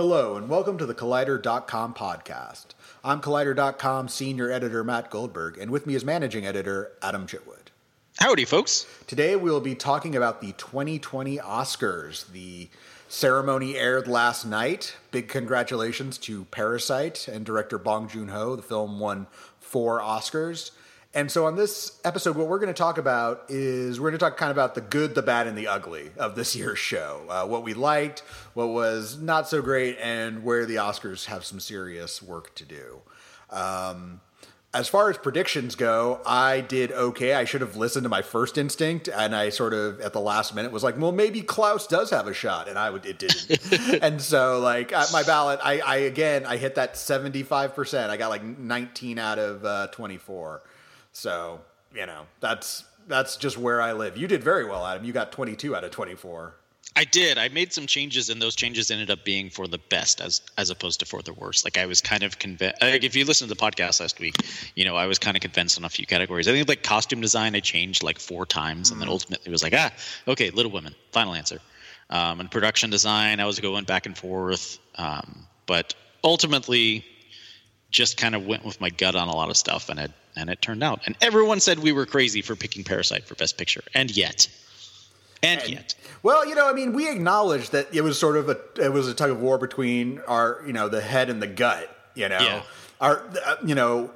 Hello, and welcome to the Collider.com podcast. I'm Collider.com senior editor Matt Goldberg, and with me is managing editor Adam Chitwood. Howdy, folks. Today we will be talking about the 2020 Oscars. The ceremony aired last night. Big congratulations to Parasite and director Bong Joon Ho. The film won four Oscars. And so on this episode, what we're going to talk about is we're going to talk kind of about the good, the bad, and the ugly of this year's show. Uh, what we liked, what was not so great, and where the Oscars have some serious work to do. Um, as far as predictions go, I did okay. I should have listened to my first instinct, and I sort of at the last minute was like, "Well, maybe Klaus does have a shot," and I would it didn't. and so, like at my ballot, I, I again I hit that seventy five percent. I got like nineteen out of uh, twenty four. So you know that's that's just where I live. You did very well, Adam. You got twenty two out of twenty four. I did. I made some changes, and those changes ended up being for the best, as as opposed to for the worst. Like I was kind of convinced. Like if you listened to the podcast last week, you know I was kind of convinced on a few categories. I think like costume design, I changed like four times, mm and then mm. ultimately was like, ah, okay, Little Women, final answer. Um, and production design, I was going back and forth, um, but ultimately, just kind of went with my gut on a lot of stuff, and it and it turned out. And everyone said we were crazy for picking Parasite for Best Picture, and yet and, and yet. Well, you know, I mean, we acknowledged that it was sort of a it was a tug of war between our, you know, the head and the gut. You know, yeah. our, uh, you know,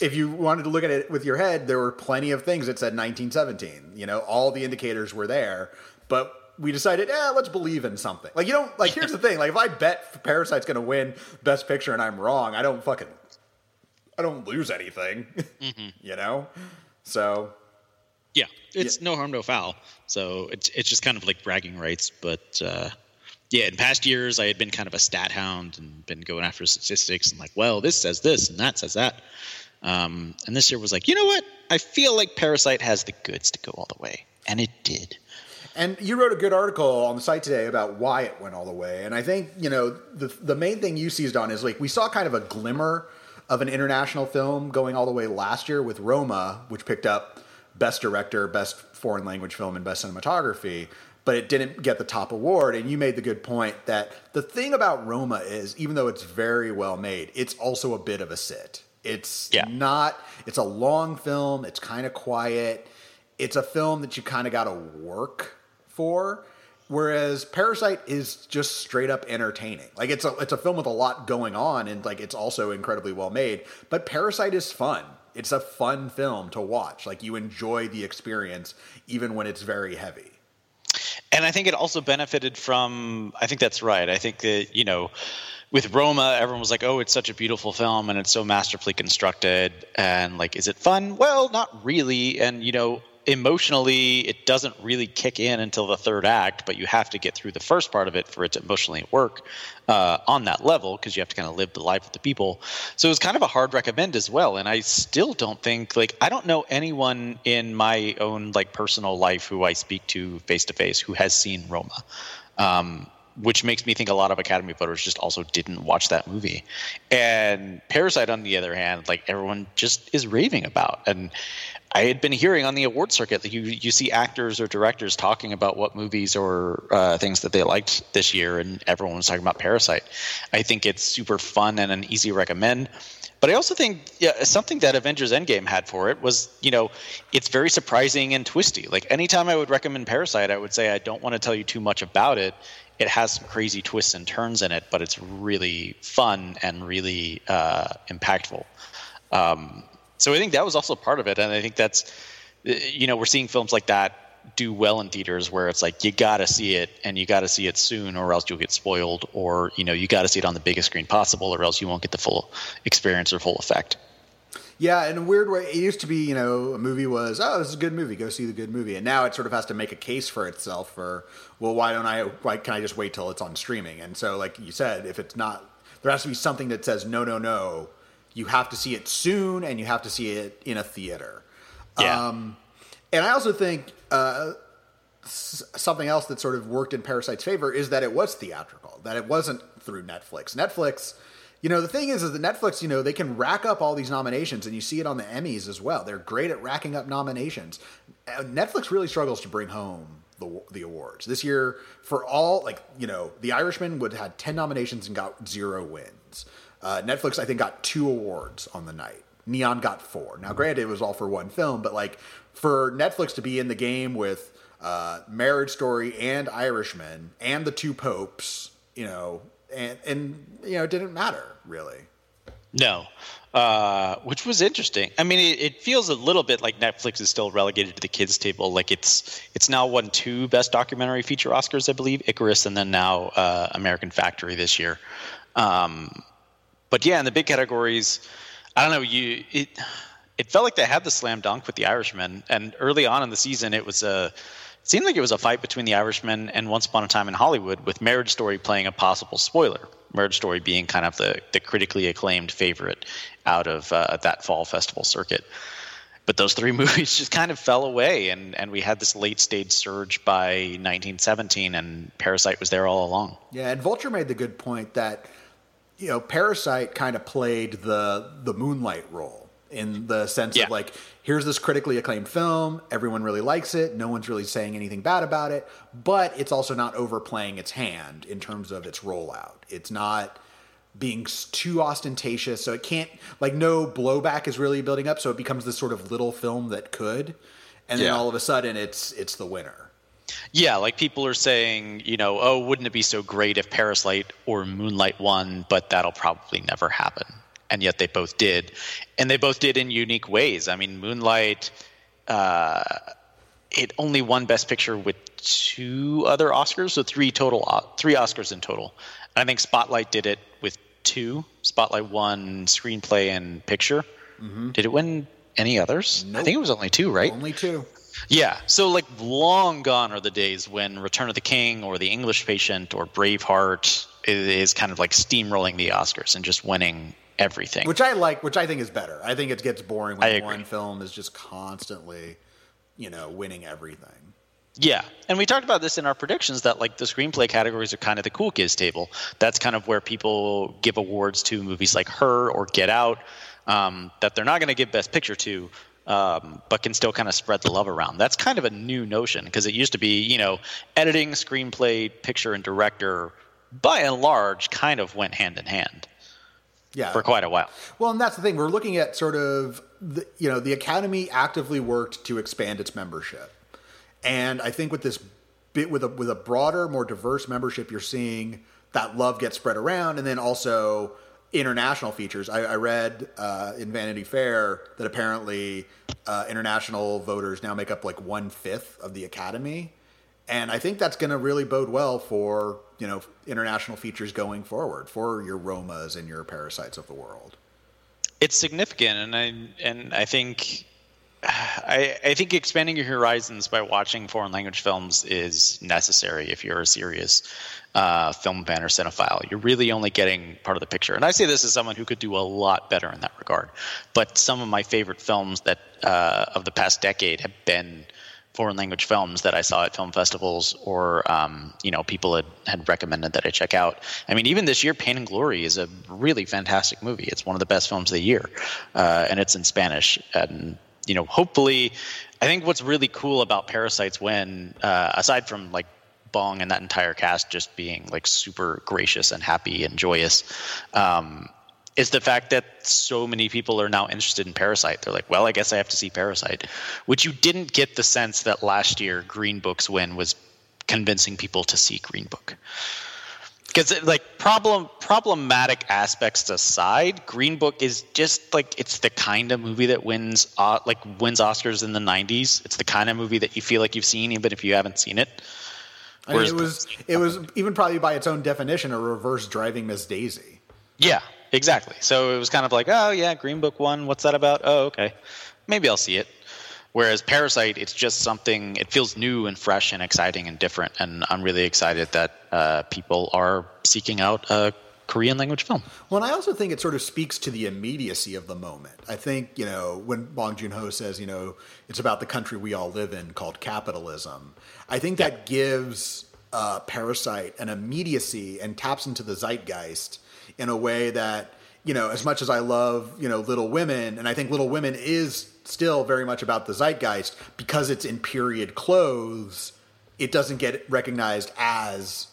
if you wanted to look at it with your head, there were plenty of things that said 1917. You know, all the indicators were there, but we decided, eh, let's believe in something. Like you don't like. Here's the thing: like if I bet Parasite's going to win Best Picture and I'm wrong, I don't fucking, I don't lose anything. Mm-hmm. you know, so yeah, it's yeah. no harm, no foul. So it's it's just kind of like bragging rights. But uh, yeah, in past years, I had been kind of a stat hound and been going after statistics and like, well, this says this and that says that. Um, and this year was like, you know what? I feel like Parasite has the goods to go all the way, and it did. And you wrote a good article on the site today about why it went all the way. And I think you know the the main thing you seized on is like we saw kind of a glimmer of an international film going all the way last year with Roma, which picked up best director, best foreign language film, and best cinematography. But it didn't get the top award. And you made the good point that the thing about Roma is, even though it's very well made, it's also a bit of a sit. It's yeah. not, it's a long film, it's kind of quiet. It's a film that you kind of got to work for. Whereas Parasite is just straight up entertaining. Like it's a it's a film with a lot going on and like it's also incredibly well made. But Parasite is fun it's a fun film to watch. Like you enjoy the experience even when it's very heavy. And I think it also benefited from I think that's right. I think that, you know, with Roma, everyone was like, "Oh, it's such a beautiful film and it's so masterfully constructed." And like, is it fun? Well, not really. And you know, emotionally it doesn't really kick in until the third act but you have to get through the first part of it for it to emotionally work uh, on that level because you have to kind of live the life of the people. So it was kind of a hard recommend as well and i still don't think like i don't know anyone in my own like personal life who i speak to face to face who has seen roma. Um, which makes me think a lot of Academy voters just also didn't watch that movie. And Parasite, on the other hand, like everyone just is raving about. And I had been hearing on the award circuit that you you see actors or directors talking about what movies or uh, things that they liked this year, and everyone was talking about Parasite. I think it's super fun and an easy recommend. But I also think yeah, something that Avengers Endgame had for it was, you know, it's very surprising and twisty. Like anytime I would recommend Parasite, I would say I don't want to tell you too much about it. It has some crazy twists and turns in it, but it's really fun and really uh, impactful. Um, so I think that was also part of it, and I think that's you know we're seeing films like that do well in theaters where it's like you got to see it and you got to see it soon or else you'll get spoiled or you know you got to see it on the biggest screen possible or else you won't get the full experience or full effect yeah in a weird way it used to be you know a movie was oh this is a good movie go see the good movie and now it sort of has to make a case for itself for well why don't i why can i just wait till it's on streaming and so like you said if it's not there has to be something that says no no no you have to see it soon and you have to see it in a theater. Yeah. Um, and I also think uh, s- something else that sort of worked in Parasite's favor is that it was theatrical, that it wasn't through Netflix. Netflix, you know, the thing is, is that Netflix, you know, they can rack up all these nominations, and you see it on the Emmys as well. They're great at racking up nominations. Uh, Netflix really struggles to bring home the the awards this year. For all like you know, The Irishman would had ten nominations and got zero wins. Uh, Netflix, I think, got two awards on the night. Neon got four. Now, granted, it was all for one film, but like for Netflix to be in the game with uh, Marriage Story and Irishman and the two popes, you know, and and you know, it didn't matter really. No, uh, which was interesting. I mean, it, it, feels a little bit like Netflix is still relegated to the kids' table. Like it's it's now won two best documentary feature Oscars, I believe, Icarus, and then now uh, American Factory this year. Um, but yeah, in the big categories, I don't know. You it it felt like they had the slam dunk with the Irishman, and early on in the season, it was a seemed like it was a fight between the Irishman and Once Upon a Time in Hollywood, with Marriage Story playing a possible spoiler. Marriage Story being kind of the the critically acclaimed favorite out of uh, that fall festival circuit. But those three movies just kind of fell away, and, and we had this late stage surge by 1917, and Parasite was there all along. Yeah, and Vulture made the good point that you know, Parasite kind of played the the Moonlight role in the sense yeah. of like, here's this critically acclaimed film, everyone really likes it, no one's really saying anything bad about it, but it's also not overplaying its hand in terms of its rollout. It's not being too ostentatious, so it can't like no blowback is really building up, so it becomes this sort of little film that could, and yeah. then all of a sudden it's it's the winner. Yeah, like people are saying, you know, oh, wouldn't it be so great if Parasite or Moonlight won, but that'll probably never happen. And yet they both did. And they both did in unique ways. I mean, Moonlight, uh, it only won Best Picture with two other Oscars, so three total, uh, three Oscars in total. And I think Spotlight did it with two. Spotlight won screenplay and picture. Mm-hmm. Did it win any others? Nope. I think it was only two, right? Only two. Yeah. So, like, long gone are the days when Return of the King or The English Patient or Braveheart is kind of like steamrolling the Oscars and just winning everything. Which I like, which I think is better. I think it gets boring when one film is just constantly, you know, winning everything. Yeah, and we talked about this in our predictions that like the screenplay categories are kind of the cool kids table. That's kind of where people give awards to movies like Her or Get Out um, that they're not going to give Best Picture to, um, but can still kind of spread the love around. That's kind of a new notion because it used to be, you know, editing, screenplay, picture, and director, by and large, kind of went hand in hand. Yeah, for quite a while. Well, and that's the thing. We're looking at sort of, the, you know, the Academy actively worked to expand its membership, and I think with this bit with a with a broader, more diverse membership, you're seeing that love get spread around, and then also international features. I, I read uh, in Vanity Fair that apparently uh, international voters now make up like one fifth of the Academy, and I think that's going to really bode well for you know international features going forward for your Romas and your Parasites of the world. It's significant, and I and I think I, I, think expanding your horizons by watching foreign language films is necessary if you're a serious uh, film fan or cinephile. You're really only getting part of the picture. And I say this as someone who could do a lot better in that regard. But some of my favorite films that uh, of the past decade have been foreign language films that I saw at film festivals or um, you know people had, had recommended that I check out. I mean, even this year, Pain and Glory is a really fantastic movie. It's one of the best films of the year, uh, and it's in Spanish. And you know, hopefully, I think what's really cool about Parasites when, uh, aside from like Bong and that entire cast just being like super gracious and happy and joyous, um, is the fact that so many people are now interested in Parasite. They're like, well, I guess I have to see Parasite, which you didn't get the sense that last year Green Book's win was convincing people to see Green Book. Because like problem problematic aspects aside green book is just like it's the kind of movie that wins uh, like wins oscars in the 90s it's the kind of movie that you feel like you've seen even if you haven't seen it. I mean, it was it was even probably by its own definition a reverse driving miss daisy. Yeah exactly so it was kind of like oh yeah green book won what's that about oh okay maybe i'll see it Whereas Parasite, it's just something, it feels new and fresh and exciting and different. And I'm really excited that uh, people are seeking out a Korean language film. Well, and I also think it sort of speaks to the immediacy of the moment. I think, you know, when Bong Joon Ho says, you know, it's about the country we all live in called capitalism, I think that yeah. gives uh, Parasite an immediacy and taps into the zeitgeist in a way that, you know, as much as I love, you know, Little Women, and I think Little Women is still very much about the zeitgeist because it's in period clothes it doesn't get recognized as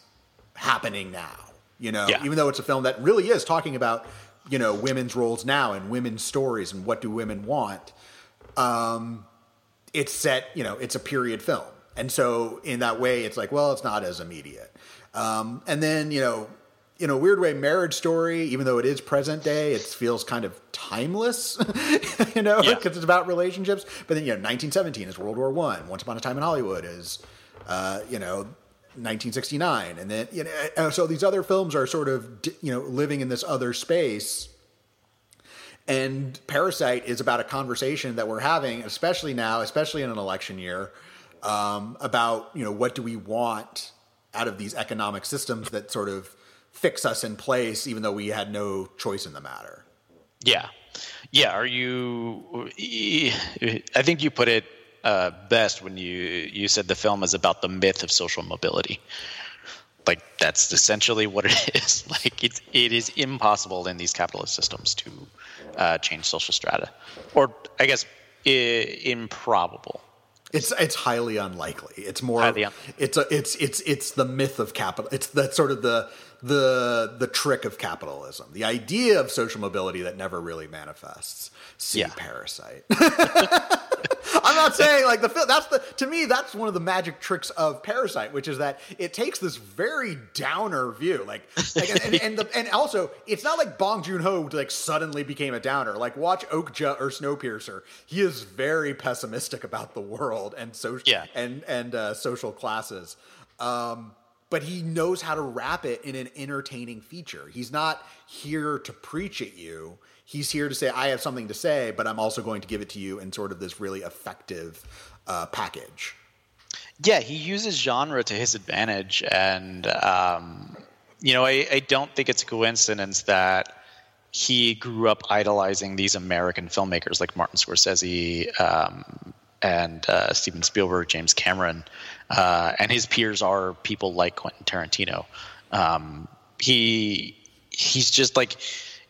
happening now. You know, Yeah. even though it's a film that really is talking about you know women's roles now and women's stories and what do women want. Um, it's set, you know, it's a period film, and so in that way, it's like, well, it's not as immediate. Um, and then you know, in a weird way, Marriage Story, even though it is present day, it feels kind of timeless, you know, Yeah. because it's about relationships. But then you know, 1917 is World War One. Once Upon a Time in Hollywood is, uh, you know. 1969 and then you know uh, so these other films are sort of you know living in this other space and Parasite is about a conversation that we're having, especially now, especially in an election year, um, about you know what do we want out of these economic systems that sort of fix us in place, even though we had no choice in the matter. Yeah, yeah. Are you? I think you put it uh, best when you you said the film is about the myth of social mobility. Like that's essentially what it is. Like it's it is impossible in these capitalist systems to uh, change social strata, or I guess I- improbable. It's it's highly unlikely. It's more Highly un- it's a it's it's it's the myth of capital. It's that sort of the the the trick of capitalism. The idea of social mobility that never really manifests. See Yeah. Parasite. I'm not saying like the film. That's the to me that's one of the magic tricks of Parasite, which is that it takes this very downer view, like, like and, and, and, the, and also it's not like Bong Joon Ho like suddenly became a downer. Like watch Okja or Snowpiercer, he is very pessimistic about the world and social Yeah. and and uh, social classes. Um, but he knows how to wrap it in an entertaining feature. He's not here to preach at you. He's here to say, I have something to say, but I'm also going to give it to you in sort of this really effective uh, package. Yeah, he uses genre to his advantage, and um, you know, I, I don't think it's a coincidence that he grew up idolizing these American filmmakers like Martin Scorsese um, and uh, Steven Spielberg, James Cameron, uh, and his peers are people like Quentin Tarantino. Um, he he's just like,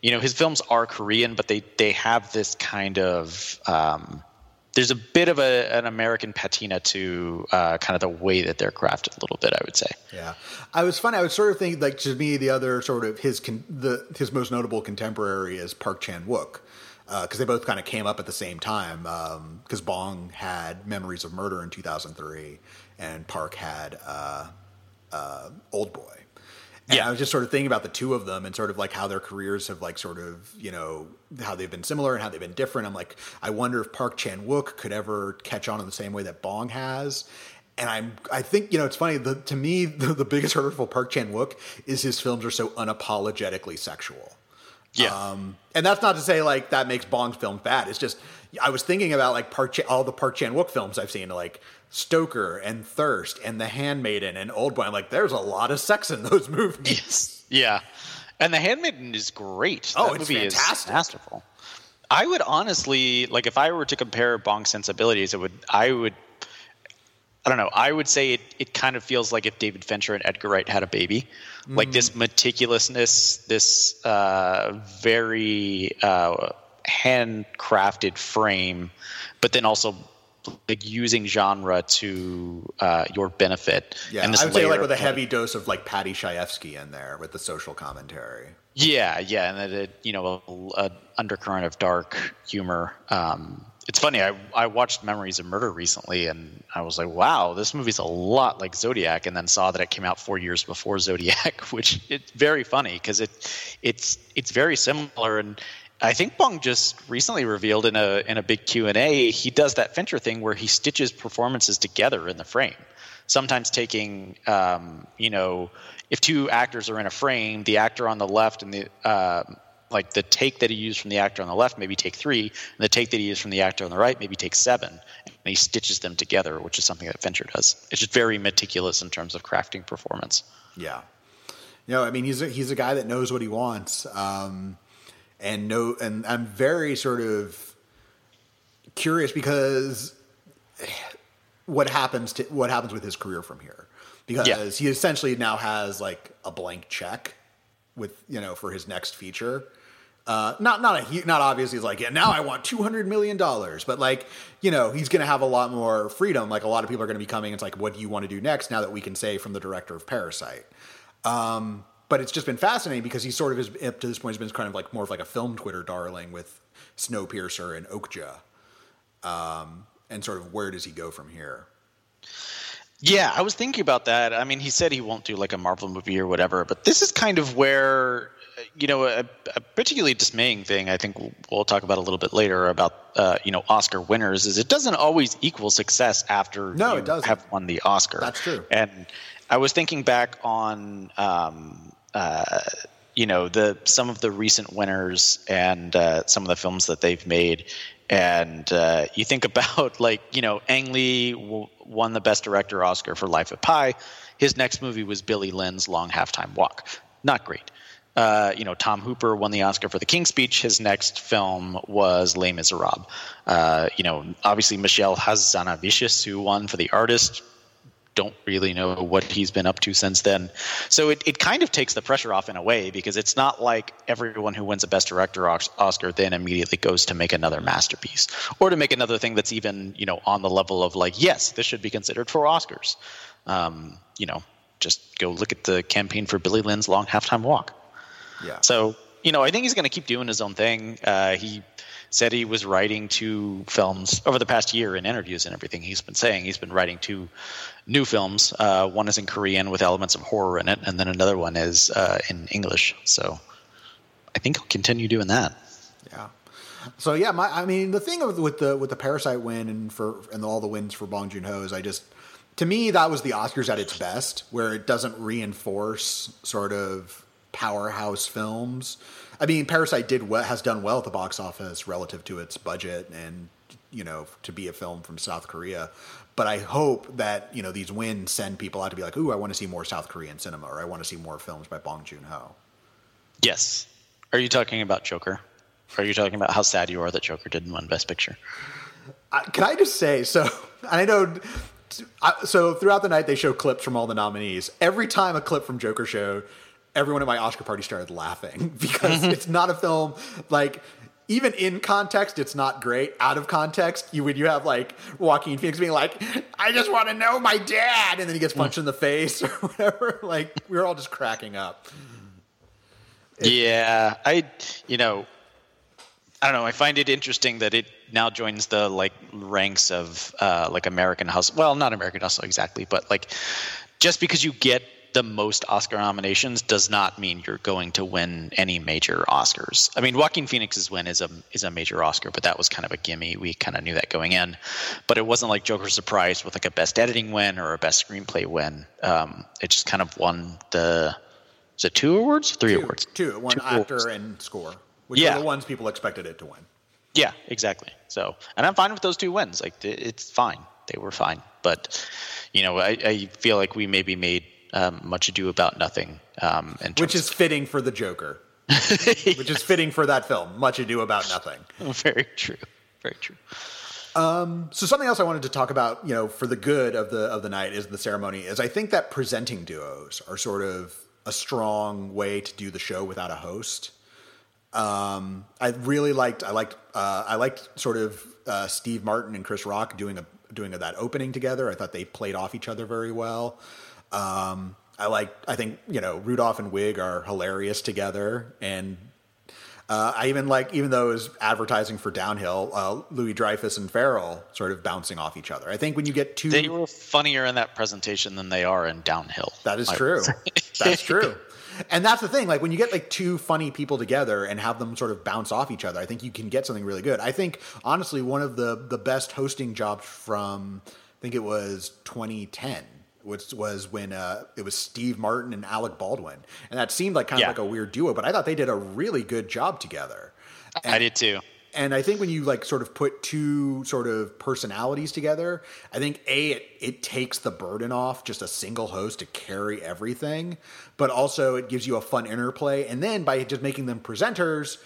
you know, his films are Korean, but they they have this kind of um, there's a bit of a, an American patina to uh, kind of the way that they're crafted a little bit, I would say. Yeah, I was funny. I was sort of thinking like to me the other sort of his con- the his most notable contemporary is Park Chan Wook because they both kind of came up at the same time. Because Bong had Memories of Murder in 2003, and Park had uh, uh, Old Boy. And Yeah. I was just sort of thinking about the two of them and sort of like how their careers have like sort of you know how they've been similar and how they've been different. I'm like, I wonder if Park Chan Wook could ever catch on in the same way that Bong has. And I'm, I think, you know, it's funny. The, to me, the, the biggest hurdle for Park Chan Wook is his films are so unapologetically sexual. Yeah. Um, and that's not to say like that makes Bong's film bad. It's just I was thinking about like Park Chan, all the Park Chan Wook films I've seen, like Stoker and Thirst and The Handmaiden and Old Boy. I'm like, there's a lot of sex in those movies. yes. Yeah. And The Handmaiden is great. Oh, that it's movie fantastic. is masterful. I would honestly like if I were to compare Bong's sensibilities, it would I would I don't know. I would say it, it kind of feels like if David Fincher and Edgar Wright had a baby. Like this meticulousness, this uh, very uh, handcrafted frame, but then also like using genre to uh, your benefit. Yeah, and this I would say like with a heavy dose of like Paddy Chayefsky in there with the social commentary. Yeah, yeah, and it, you know a, a undercurrent of dark humor. Um, it's funny. I I watched Memories of Murder recently, and I was like, wow, this movie's a lot like Zodiac, and then saw that it came out four years before Zodiac, which it's very funny because it it's it's very similar. And I think Bong just recently revealed in a in a big Q and A he does that Fincher thing where he stitches performances together in the frame. Sometimes taking um, you know if two actors are in a frame the actor on the left and the uh, like the take that he used from the actor on the left maybe take three and the take that he used from the actor on the right maybe take seven and he stitches them together which is something that fincher does. It's just very meticulous in terms of crafting performance. Yeah. You know, I mean, he's a, he's a guy that knows what he wants, um, and know, and I'm very sort of curious because what happens to what happens with his career from here because Yeah. he essentially now has like a blank check with you know for his next feature Uh, not not a not obviously he's like yeah now I want two hundred million dollars, but like you know he's going to have a lot more freedom. Like a lot of people are going to be coming. It's like what do you want to do next? Now that we can say from the director of Parasite. Um, but it's just been fascinating because he sort of is up to this point has been kind of like more of like a film Twitter darling with Snowpiercer and Okja. Um, and sort of where does he go from here? Yeah, I was thinking about that. I mean, he said he won't do like a Marvel movie or whatever, but this is kind of where, you know, a, a particularly dismaying thing. I think we'll, we'll, talk about a little bit later about, uh, you know, Oscar winners is it doesn't always equal success after no, you it doesn't. have won the Oscar. That's true. And I was thinking back on, um, uh, you know, the some of the recent winners and uh, some of the films that they've made, and uh, you think about like you know Ang Lee w- won the Best Director Oscar for Life of Pi. His next movie was Billy Lynn's Long Halftime Walk. Not great. Uh, you know, Tom Hooper won the Oscar for The King's Speech. His next film was Les Miserables. Uh, you know, obviously Michel Hazanavicius, who won for The Artist, don't really know what he's been up to since then. So it, it kind of takes the pressure off in a way because it's not like everyone who wins a Best Director Oscar then immediately goes to make another masterpiece or to make another thing that's even you know on the level of like yes this should be considered for Oscars. Um, you know, just go look at the campaign for Billy Lynn's Long Halftime Walk. Yeah. So you know I think he's going to keep doing his own thing. Uh, he said he was writing two films over the past year in interviews and everything he's been saying. He's been writing two new films. Uh, one is in korean with elements of horror in it and then another one is uh, in english. So i think he'll continue doing that. Yeah. So yeah my, i mean the thing with the with the parasite win and for and all the wins for bong joon-ho is i just to me that was the oscars at its best where it doesn't reinforce sort of powerhouse films I mean, Parasite did well, has done well at the box office relative to its budget and you know to be a film from South Korea. But I hope that you know these wins send people out to be like, "Ooh, I want to see more South Korean cinema," or "I want to see more films by Bong Joon Ho." Yes. Are you talking about Joker? Are you talking about how sad you are that Joker didn't win Best Picture? Uh, can I just say so? I know. So throughout the night, they show clips from all the nominees. Every time a clip from Joker showed, everyone at my Oscar party started laughing because it's not a film like even in context, it's not great. Out of context, you would you have like Joaquin Phoenix being like, "I just want to know my dad," and then he gets punched in the face or whatever. Like we were all just cracking up. yeah, I, you know, I don't know. I find it interesting that it now joins the like ranks of uh, like American Hustle. Well, not American Hustle exactly, but like just because you get the most Oscar nominations does not mean you're going to win any major Oscars. I mean, Joaquin Phoenix's win is a is a major Oscar, but that was kind of a gimme. We kind of knew that going in, but it wasn't like Joker surprised with like a best editing win or a best screenplay win. Um, it just kind of won the is it two awards, three two, awards, two, one two actor awards. and score, which Yeah. are the ones people expected it to win. Yeah, exactly. So, and I'm fine with those two wins. Like, it's fine. They were fine. But, you know, I, I feel like we maybe made um, much ado about nothing. Um, Which is fitting for the Joker. which is fitting for that film. Much ado about nothing. very true. Very true. So something else I wanted to talk about, you know, for the good of the of the night is the ceremony. Is I think that presenting duos are sort of a strong way to do the show without a host. Um, I really liked I liked uh, I liked sort of uh, Steve Martin and Chris Rock doing a doing a, that opening together. I thought they played off each other very well. Um, I like I think you know Rudolph and Wig are hilarious together, and uh, I even like even though it was advertising for Downhill, uh, Louis Dreyfus and Farrell sort of bouncing off each other. I think when you get two, They were funnier in that presentation than they are in Downhill. that is I- true. That's true. And that's the thing. Like when you get like two funny people together and have them sort of bounce off each other, I think you can get something really good. I think honestly, one of the the best hosting jobs from I think it was 2010. Which was when uh, it was Steve Martin and Alec Baldwin, and that seemed like kind Yeah. of like a weird duo, but I thought they did a really good job together. I did too. And I think when you like sort of put two sort of personalities together, I think a it, it takes the burden off just a single host to carry everything, but also it gives you a fun interplay. And then by just making them presenters,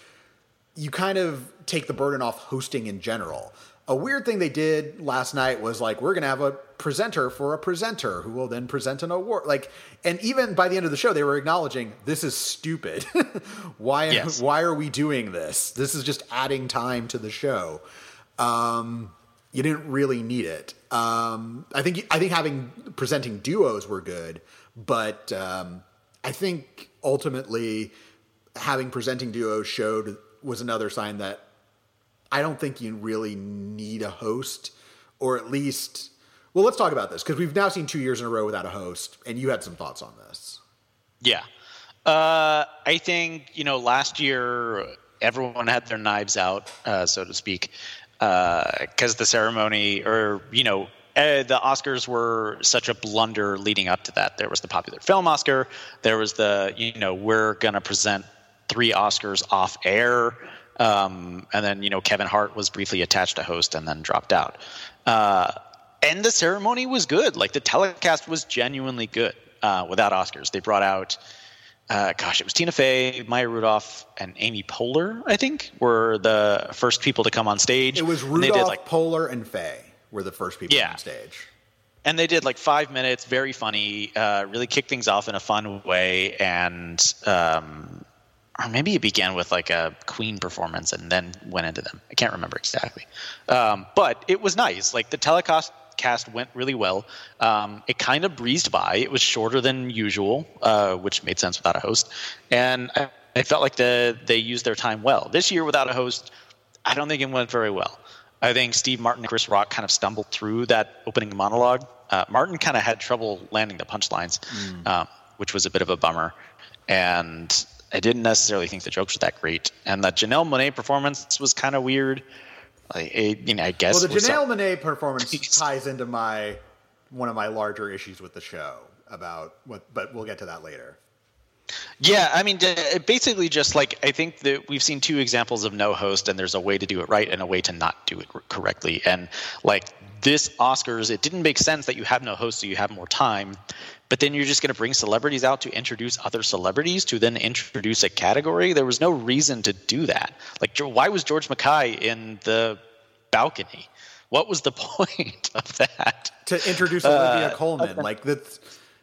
you kind of take the burden off hosting in general. A weird thing they did last night was like we're gonna have a presenter for a presenter who will then present an award. Like, and even by the end of the show, they were acknowledging this is stupid. why? Yes. Why are we doing this? This is just adding time to the show. Um, you didn't really need it. Um, I think I think having presenting duos were good, but um, I think ultimately having presenting duos showed was another sign that I don't think you really need a host, or at least. Well, let's talk about this because we've now seen two years in a row without a host, and you had some thoughts on this. Yeah. Uh, I think, you know, last year everyone had their knives out, uh, so to speak, because the ceremony or, you know, uh, the Oscars were such a blunder leading up to that. There was the popular film Oscar. There was the, you know, we're going to present three Oscars off air. Um, and then, you know, Kevin Hart was briefly attached to host and then dropped out. Uh, and the ceremony was good. Like the telecast was genuinely good uh, without Oscars. They brought out, uh, gosh, it was Tina Fey, Maya Rudolph, and Amy Poehler. I think were the first people to come on stage. It was And they Rudolph, did like Poehler, and Fey were the first people Yeah. on stage. and they did like five minutes, very funny, uh, really kicked things off in a fun way, and um, or maybe it began with like a Queen performance and then went into them. I can't remember exactly, um, but it was nice. Like the telecast cast went really well. Um, it kind of breezed by. It was shorter than usual, uh, which made sense without a host, and I, I felt like the they used their time well. This year without a host, I don't think it went very well. I think Steve Martin and Chris Rock kind of stumbled through that opening monologue. Uh, Martin kind of had trouble landing the punchlines, um, which was a bit of a bummer. And I didn't necessarily think the jokes were that great. And the Janelle Monáe performance was kind of weird. I, I, you know, I guess. Well, the Janelle Monáe performance ties into my one of my larger issues with the show about what, but we'll get to that later. Yeah, I mean, uh, basically, just like I think that we've seen two examples of no host, and there's a way to do it right and a way to not do it correctly. And like this Oscars, it didn't make sense that you have no host, so you have more time. But then you're just going to bring celebrities out to introduce other celebrities to then introduce a category. There was no reason to do that. Like, why was George MacKay in the balcony? What was the point of that? To introduce Olivia uh, Colman, like that's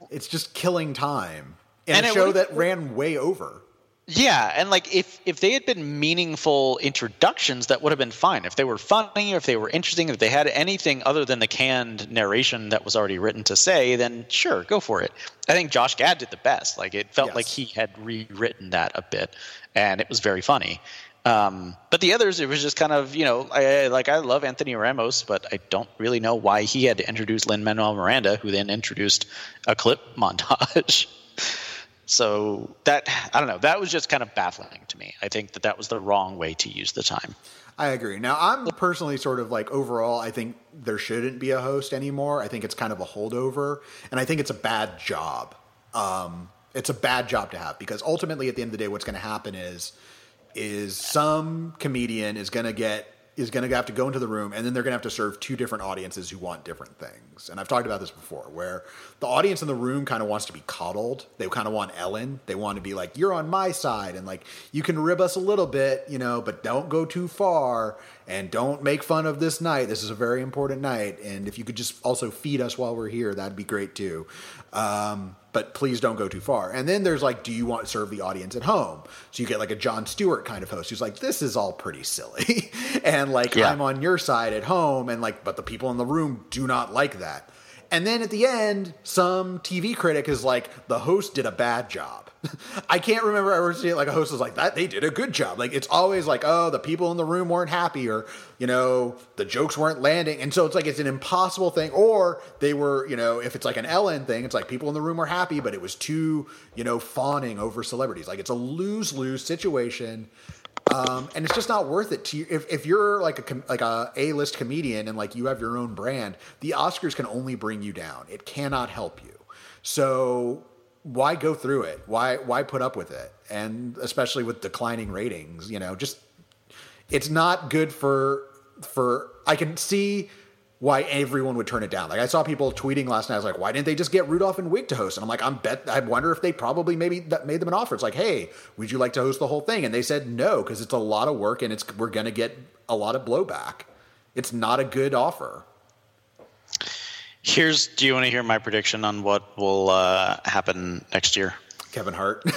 it's just killing time in And a show that ran way over. Yeah, and like if if they had been meaningful introductions, that would have been fine. If they were funny, or if they were interesting, if they had anything other than the canned narration that was already written to say, then sure, go for it. I think Josh Gad did the best. Like it felt Yes. like he had rewritten that a bit, and it was very funny. Um, but the others, it was just kind of you know, I, like I love Anthony Ramos, but I don't really know why he had to introduce Lin Manuel Miranda, who then introduced a clip montage. So that I don't know. That was just kind of baffling to me. I think that that was the wrong way to use the time. I agree. Now, I'm personally sort of like overall, I think there shouldn't be a host anymore. I think it's kind of a holdover, and I think it's a bad job. Um, it's a bad job to have because ultimately, at the end of the day, what's going to happen is is some comedian is going to get is going to have to go into the room and then they're going to have to serve two different audiences who want different things. And I've talked about this before where the audience in the room kind of wants to be coddled. They kind of want Ellen. They want to be like, you're on my side and like, you can rib us a little bit, you know, but don't go too far and don't make fun of this night. This is a very important night. And if you could just also feed us while we're here, that'd be great too. Um, but please don't go too far. And then there's like, do you want to serve the audience at home? So you get like a Jon Stewart kind of host who's like, this is all pretty silly. and like, Yeah. I'm on your side at home. And like, but the people in the room do not like that. And then at the end, some TV critic is like, the host did a bad job. I can't remember ever seeing like a host was like that. They did a good job. Like it's always like, oh, the people in the room weren't happy, or you know, the jokes weren't landing, and so it's like it's an impossible thing. Or they were, you know, if it's like an Ellen thing, it's like people in the room were happy, but it was too, you know, fawning over celebrities. Like it's a lose lose situation. Um, and it's just not worth it to you. If, if you're like a like a A list comedian and like you have your own brand, the Oscars can only bring you down. It cannot help you. So why go through it? Why why put up with it? And especially with declining ratings, you know, just it's not good for for I can see why everyone would turn it down. Like I saw people tweeting last night. I was like, why didn't they just get Rudolph and Wig to host? And I'm like, I'm bet. I wonder if they probably maybe that made them an offer. It's like, hey, would you like to host the whole thing? And they said no because it's a lot of work and it's we're gonna get a lot of blowback. It's not a good offer. Here's. Do you want to hear my prediction on what will uh, happen next year? Kevin Hart.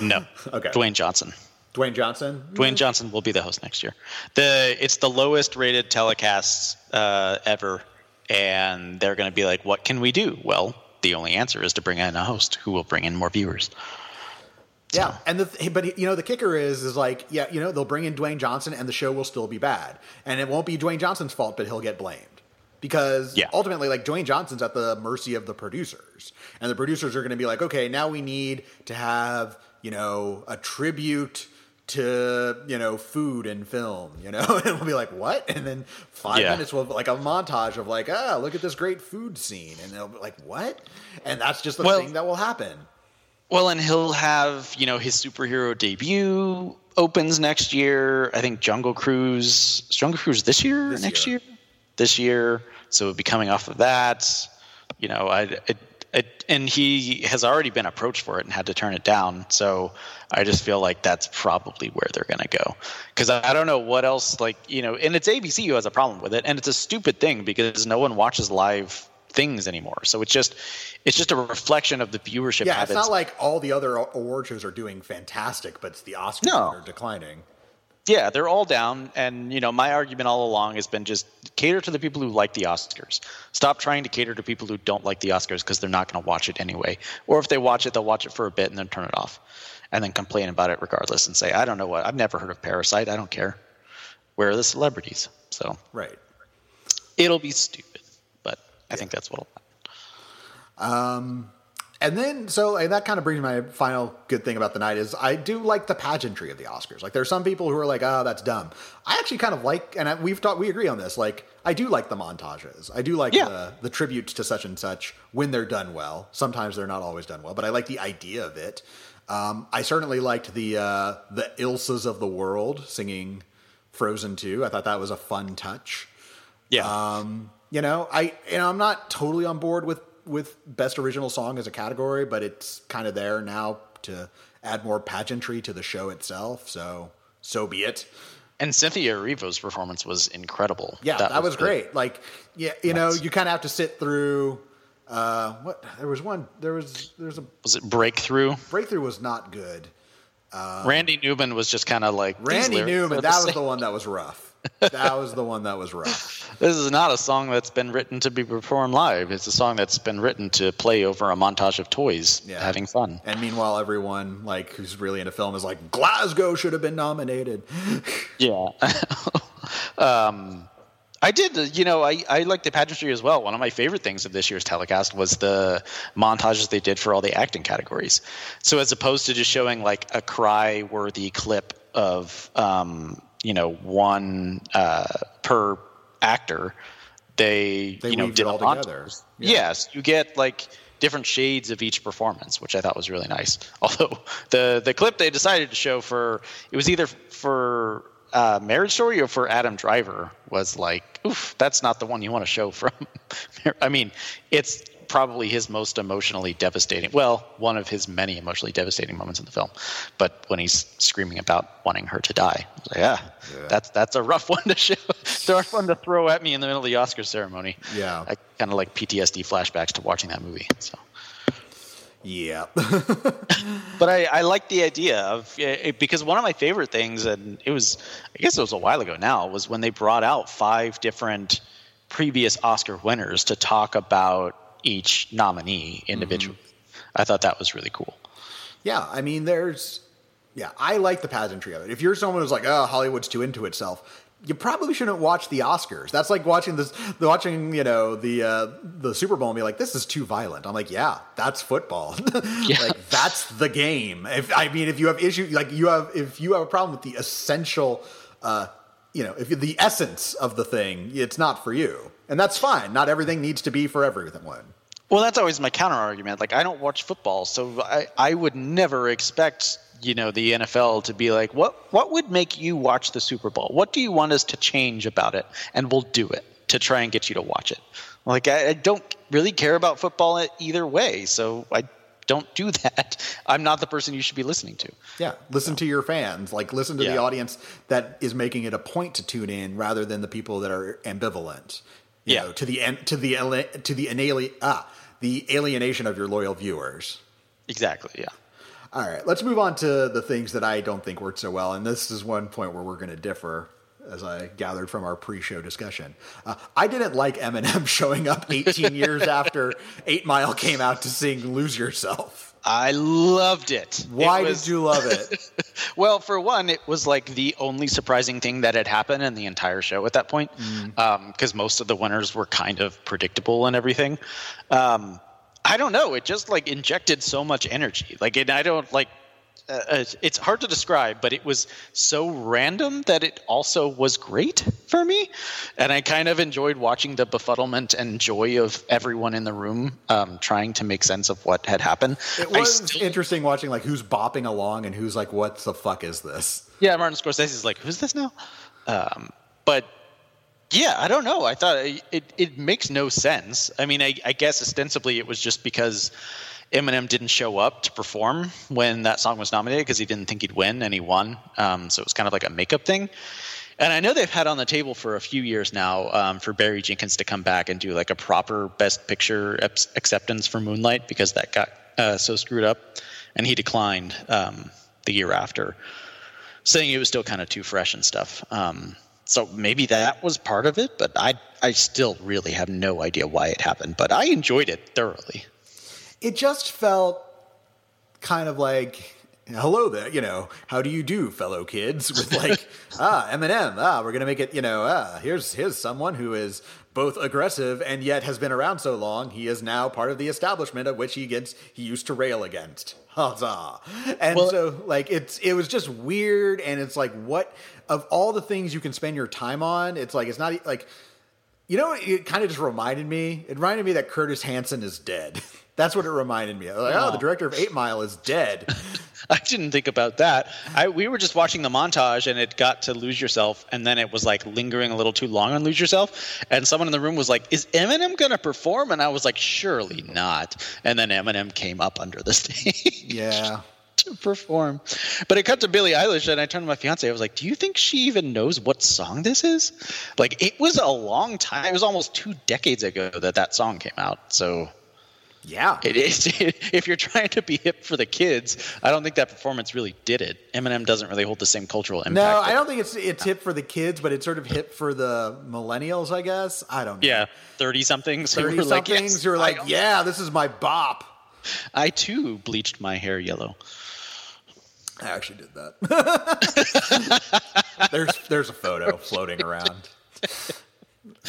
No. Okay. Dwayne Johnson. Dwayne Johnson. Dwayne Johnson will be the host next year. The it's the lowest rated telecast uh, ever, and they're going to be like, "What can we do?" Well, the only answer is to bring in a host who will bring in more viewers. Yeah, and the th- but you know the kicker is is like yeah you know they'll bring in Dwayne Johnson and the show will still be bad and it won't be Dwayne Johnson's fault but he'll get blamed because Yeah. ultimately like Dwayne Johnson's at the mercy of the producers and the producers are going to be like okay now we need to have you know a tribute to you know food and film you know and we'll be like what and then five Yeah. minutes will like a montage of like ah look at this great food scene and they'll be like what and that's just the Well- thing that will happen Well, and he'll have you know his superhero debut opens next year. I think Jungle Cruise. is Jungle Cruise this year? This next year. year. This year. So it'll be coming off of that. You know, I. It, it, and he has already been approached for it and had to turn it down. So I just feel like that's probably where they're going to go. Because I, don't know what else, like, you know, and it's ABC who has a problem with it. And it's a stupid thing because no one watches live things anymore. So it's just, it's just a reflection of the viewership Yeah, habits. it's not like all the other award shows are doing fantastic, but it's the Oscars No. that are declining. Yeah, they're all down, and you know my argument all along has been just cater to the people who like the Oscars. Stop trying to cater to people who don't like the Oscars because they're not going to watch it anyway. Or if they watch it, they'll watch it for a bit and then turn it off, and then complain about it regardless and say, "I don't know what. I've never heard of Parasite. I don't care." Where are the celebrities? So Right. it'll be stupid, but I think that's what'll happen. Um, And then, so and that kind of brings my final good thing about the night is I do like the pageantry of the Oscars. Like, there are some people who are like, "Oh, that's dumb." I actually kind of like, and I, we've talked, we agree on this. Like, I do like the montages. I do like Yeah. the the tributes to such and such when they're done well. Sometimes they're not always done well, but I like the idea of it. Um, I certainly liked the uh, the Elsas of the world singing Frozen 2. I thought that was a fun touch. Yeah, Um, you know, I you know I'm not totally on board with with best original song as a category, but it's kind of there now to add more pageantry to the show itself. So so be it. and Cynthia Erivo's performance was incredible. Yeah, that, was, the- great. Like, yeah, you know, you kind of have to sit through. Uh, what there was one there was there's a Was it Breakthrough? breakthrough was not good. Uh Randy Newman was just kind of like Randy Newman, that was the one that was rough. That was the one that was rough. This is not a song that's been written to be performed live. It's a song that's been written to play over a montage of toys Yeah. having fun. And meanwhile, everyone like who's really into film is like Glasgow should have been nominated. Yeah. um, I did, you know, I, I like the pageantry as well. One of my favorite things of this year's telecast was the montages they did for all the acting categories. So as opposed to just showing like a cry worthy clip of, um, you know, one uh, per actor, they, They you know, did all together. Yeah. Yes, you get like different shades of each performance, which I thought was really nice. Although the the clip they decided to show for it was either for uh, Marriage Story or for Adam Driver was like, oof, that's not the one you want to show from. I mean, it's probably his most emotionally devastating. Well, one of his many emotionally devastating moments in the film. But when he's screaming about wanting her to die, like, yeah, Yeah. that's that's a rough one to show. It's rough one to throw at me in the middle of the Oscar ceremony. Yeah. I kind of like PTSD flashbacks to watching that movie. So, Yeah. but I, I like the idea of it, because one of my favorite things, and it was, I guess it was a while ago now, was when they brought out five different previous Oscar winners to talk about each nominee individually. I thought that was really cool. yeah. I mean, there's, yeah, I like the pageantry of it. If you're someone who's like, oh, Hollywood's too into itself, you probably shouldn't watch the Oscars. That's like watching this, watching, you know, the, uh, the Super Bowl and be like, this is too violent. I'm like, yeah, that's football. Yeah. like, that's the game. If, I mean, if you have issue, like you have, if you have a problem with the essential, uh, you know, if the essence of the thing, it's not for you. And that's fine. Not everything needs to be for everyone. Well, that's always my counter argument. Like, I don't watch football, so I, I would never expect you know the NFL to be like, what what would make you watch the Super Bowl? What do you want us to change about it? And we'll do it to try and get you to watch it. Like, I, I don't really care about football either way, so I don't do that. I'm not the person you should be listening to. Yeah, listen to your fans. Like listen to the audience that is making it a point to tune in, rather than the people that are ambivalent. Yeah. know, to the en- to the to the inali- ah the alienation of your loyal viewers. Exactly. Yeah. All right, let's move on to the things that I don't think worked so well, and this is one point where we're going to differ, as I gathered from our pre-show discussion. Uh, I didn't like Eminem showing up 18 years after Eight Mile came out to sing "Lose Yourself." I loved it. It Why was- did you love it? Well, for one, it was like the only surprising thing that had happened in the entire show at that point, because most of the winners were kind of predictable and everything. Um, I don't know. It just like injected so much energy. Like, and I don't like. Uh, uh, it's hard to describe, but it was so random that it also was great for me, and I kind of enjoyed watching the befuddlement and joy of everyone in the room um, trying to make sense of what had happened. It was still- interesting watching like who's bopping along and who's like, "What the fuck is this?" Yeah, Martin Scorsese's like, who's this now? Um, but yeah, I don't know. I thought it, it, it makes no sense. I mean, I, I guess ostensibly it was just because Eminem didn't show up to perform when that song was nominated because he didn't think he'd win and he won. Um, so it was kind of like a makeup thing. And I know they've had on the table for a few years now um, for Barry Jenkins to come back and do like a proper Best Picture ep- acceptance for Moonlight because that got uh, so screwed up, and he declined um, the year after saying it was still kind of too fresh and stuff. Um, so maybe that was part of it, but I I still really have no idea why it happened. But I enjoyed it thoroughly. It just felt kind of like, "Hello there," you know. How do you do, fellow kids? With like, ah, Eminem. Ah, we're gonna make it. You know, ah, here's here's someone who is both aggressive and yet has been around so long. He is now part of the establishment of which he gets he used to rail against. Huzzah! And Well- so, like, it's it was just weird, and it's like, what of all the things you can spend your time on? It's like it's not like. You know, it kind of just reminded me. It reminded me that Curtis Hanson is dead. That's what it reminded me. of. Like, oh, the oh. director of Eight Mile is dead. I didn't think about that. I we were just watching the montage and it got to lose yourself and then it was like lingering a little too long on lose yourself and someone in the room was like, "Is Eminem going to perform?" and I was like, "Surely not." And then Eminem came up under the stage. Yeah. to perform. But it cut to Billie Eilish, and I turned to my fiance. I was like, "Do you think she even knows what song this is?" Like, it was a long time. It was almost two decades ago that that song came out. So Yeah. it is. if you're trying to be hip for the kids, I don't think that performance really did it. Eminem doesn't really hold the same cultural impact. no, I don't think it's it's hip for the kids, but it's sort of hip for the millennials, I guess. I don't know. Yeah, thirty somethings. who Thirty were like, somethings "Yes, who are like, yeah, this is my bop. I too bleached my hair yellow. I actually did that. there's there's a photo floating around.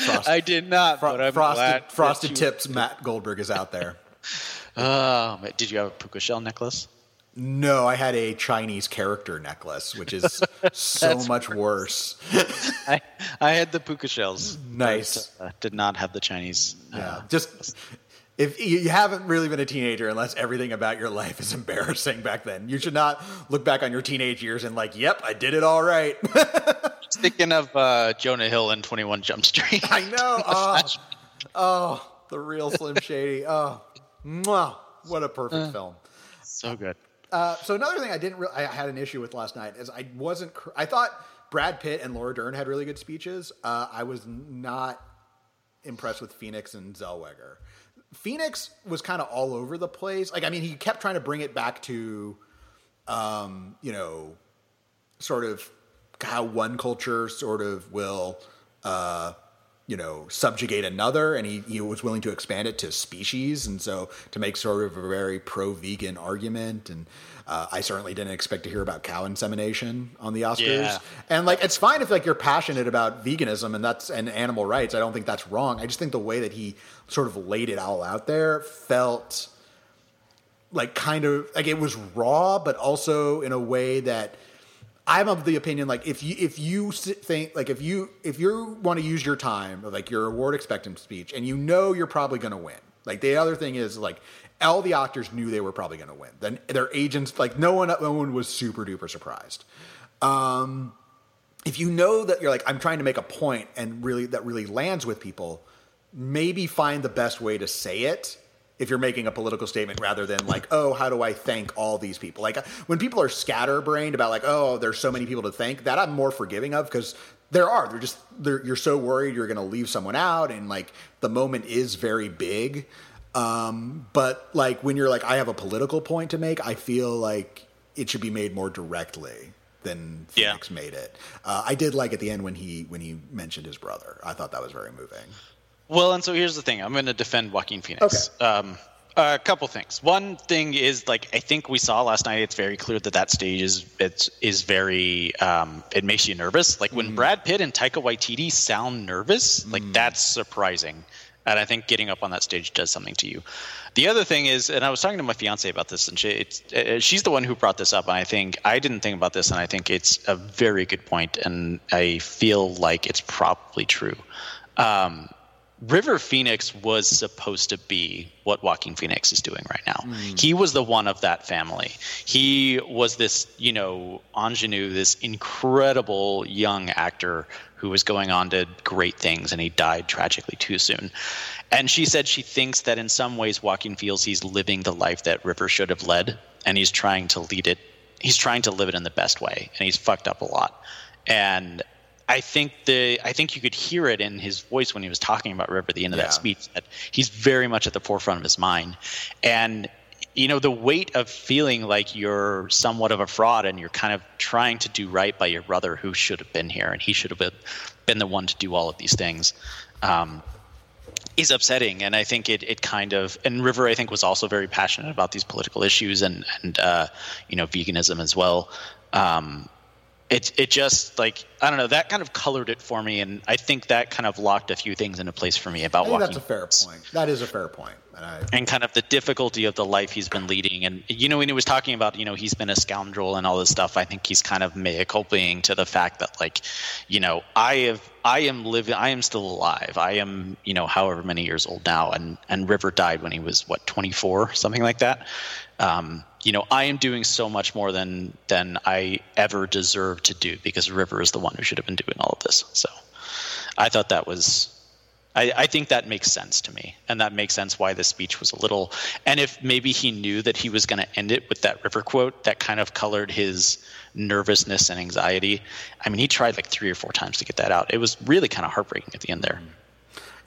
Frost, I did not, fro- but I'm frosted frosted you- tips. Matt Goldberg is out there. Oh, man, did you have a puka shell necklace? No, I had a Chinese character necklace, which is so much worse. I I had the puka shells. Nice. but, uh, did not have the Chinese. uh, Yeah, just if you haven't really been a teenager unless everything about your life is embarrassing back then, you should not look back on your teenage years and like, yep, I did it all right. Thinking of uh, Jonah Hill in Twenty One Jump Street. I know. Oh, oh, the real Slim Shady. Oh, mwah, what a perfect film. so good. Uh, so another thing I didn't re- I had an issue with last night is I wasn't cr- I thought Brad Pitt and Laura Dern had really good speeches. Uh, I was not impressed with Phoenix and Zellweger. Phoenix was kind of all over the place. Like I mean, he kept trying to bring it back to, um, you know, sort of how one culture sort of will, uh, you know, subjugate another, and he, he was willing to expand it to species, and so to make sort of a very pro-vegan argument. And uh, I certainly didn't expect to hear about cow insemination on the Oscars. Yeah. And like, it's fine if like you're passionate about veganism and that's and animal rights. I don't think that's wrong. I just think the way that he sort of laid it all out there felt like kind of like it was raw, but also in a way that I'm of the opinion like if you if you think like if you if you want to use your time like your award expectant speech and you know you're probably going to win. Like the other thing is like all the actors knew they were probably going to win. Then their agents like no one no one was super duper surprised. Um, if you know that you're like I'm trying to make a point and really that really lands with people, maybe find the best way to say it if you're making a political statement rather than like, oh, how do I thank all these people? Like when people are scatterbrained about like, oh, there's so many people to thank, that I'm more forgiving of because there are. They're just they're, you're so worried you're going to leave someone out, and like the moment is very big. Um, but like when you're like, I have a political point to make, I feel like it should be made more directly than Phoenix Yeah. made it. Uh, I did like at the end when he when he mentioned his brother. I thought that was very moving. Well, and so here's the thing. I'm going to defend Joaquin Phoenix. Um, a couple things. One thing is like I think we saw last night. It's very clear that that stage is it's is very um, it makes you nervous. Like when Brad Pitt and Taika Waititi sound nervous, like that's surprising. And I think getting up on that stage does something to you. The other thing is, and I was talking to my fiance about this, and she, it's, uh, she's the one who brought this up. And I think I didn't think about this, and I think it's a very good point, and I feel like it's probably true. Um, River Phoenix was supposed to be what Joaquin Phoenix is doing right now. Hmm. He was the one of that family. He was this, you know, ingenue, this incredible young actor who was going on to great things, and he died tragically too soon. And she said she thinks that in some ways Joaquin feels he's living the life that River should have led, and he's trying to lead it. He's trying to live it in the best way, and he's fucked up a lot. And I think the I think you could hear it in his voice when he was talking about River at the end of Yeah. that speech that he's very much at the forefront of his mind. And you know, the weight of feeling like you're somewhat of a fraud and you're kind of trying to do right by your brother who should have been here and he should have been, been the one to do all of these things. Um, is upsetting and i think it, it kind of and river i think was also very passionate about these political issues and and uh, you know veganism as well um, it, it just like i don't know that kind of colored it for me and i think that kind of locked a few things into place for me about I that's a fair point. That is a fair point. And I, and kind of the difficulty of the life he's been leading. And you know, when he was talking about, you know, he's been a scoundrel and all this stuff, I think he's kind of mea culpaing to the fact that, like, you know, I have, I am living, I am still alive. I am, you know, however many years old now, and and River died when he was what 24, something like that. Um, you know, I am doing so much more than than I ever deserve to do because River is the one who should have been doing all of this. So, I thought that was I, I think that makes sense to me, and that makes sense why the speech was a little. And if maybe he knew that he was going to end it with that river quote, that kind of colored his nervousness and anxiety. I mean, he tried like three or four times to get that out. It was really kind of heartbreaking at the end there.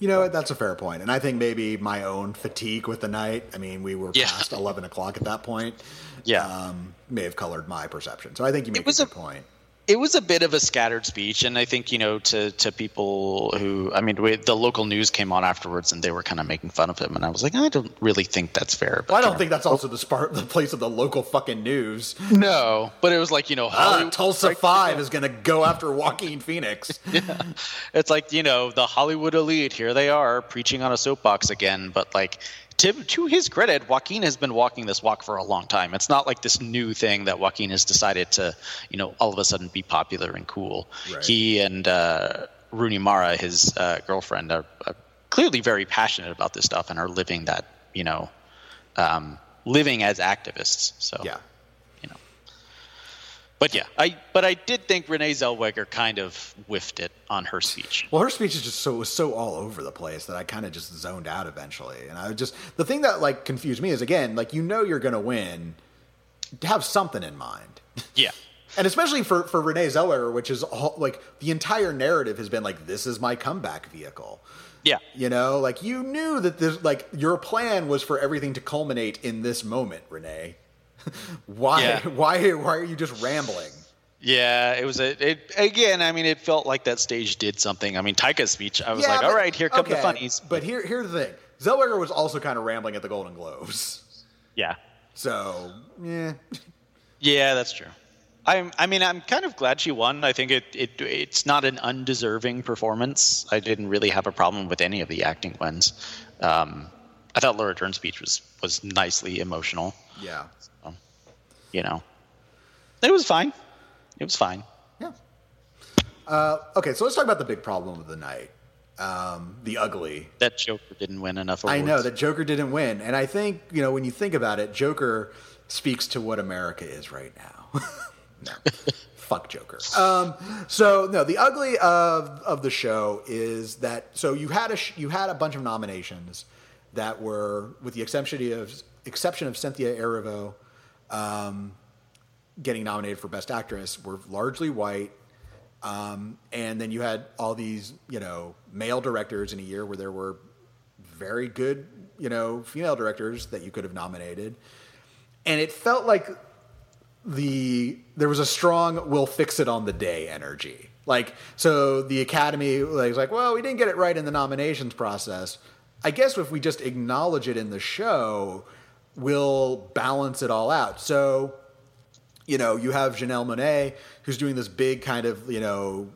you know, that's a fair point. And I think maybe my own fatigue with the night. I mean, we were Yeah. past eleven o'clock at that point. Yeah. um, may have colored my perception. So I think you make was a a- good point. It was a bit of a scattered speech, and I think you know to to people who I mean, we, the local news came on afterwards, and they were kind of making fun of him, and I was like, I don't really think that's fair. Well, I don't know. think that's also the spark, the place of the local fucking news. no, but it was like you know, Ah, Tulsa right? Five is going to go after Joaquin Phoenix. yeah, It's like you know the Hollywood elite. Here they are preaching on a soapbox again. But like to to his credit, Joaquin has been walking this walk for a long time. It's not like this new thing that Joaquin has decided to you know all of a sudden be popular and cool. Right. He and uh, Rooney Mara, his uh, girlfriend, are, are clearly very passionate about this stuff and are living that you know um, living as activists. So yeah. You know. But yeah, I but I did think Renee Zellweger kind of whiffed it on her speech. Well, her speech is just so was so all over the place that I kind of just zoned out eventually. And I just the thing that like confused me is again like you know you're going to win, have something in mind. Yeah. And especially for, for Renee Zellweger, which is all, like the entire narrative has been like, this is my comeback vehicle. Yeah. You know, like you knew that this, like your plan was for everything to culminate in this moment, Renee. why, Yeah. why, why are you just rambling? Yeah, it was a it again, I mean it felt like that stage did something. I mean Taika's speech, I was Yeah, like, but- all right, here come the okay, funnies. But here, here's the thing: Zellweger was also kind of rambling at the Golden Globes. yeah. So, yeah, Yeah, that's true. I'm, I mean, I'm kind of glad she won. I think it, it it's not an undeserving performance. I didn't really have a problem with any of the acting wins. Um, I thought Laura Dern's speech was was nicely emotional. yeah, You know, it was fine. It was fine. yeah. Uh, okay, so let's talk about the big problem of the night: um, the ugly. That Joker didn't win enough I know that Joker didn't win, and I think you know when you think about it, Joker speaks to what America is right now. no, fuck Joker. Um, so no, the ugly of of the show is that so you had a sh- you had a bunch of nominations. that were, with the exception of exception of Cynthia Erivo, um, getting nominated for Best Actress, were largely white. Um, and then you had all these, you know, male directors in a year where there were very good, you know, female directors that you could have nominated. And it felt like the there was a strong "we'll fix it on the day" energy. Like, so the Academy was like, well, we didn't get it right in the nominations process. I guess if we just acknowledge it in the show, we'll balance it all out. So, you know, you have Janelle Monáe who's doing this big kind of, you know,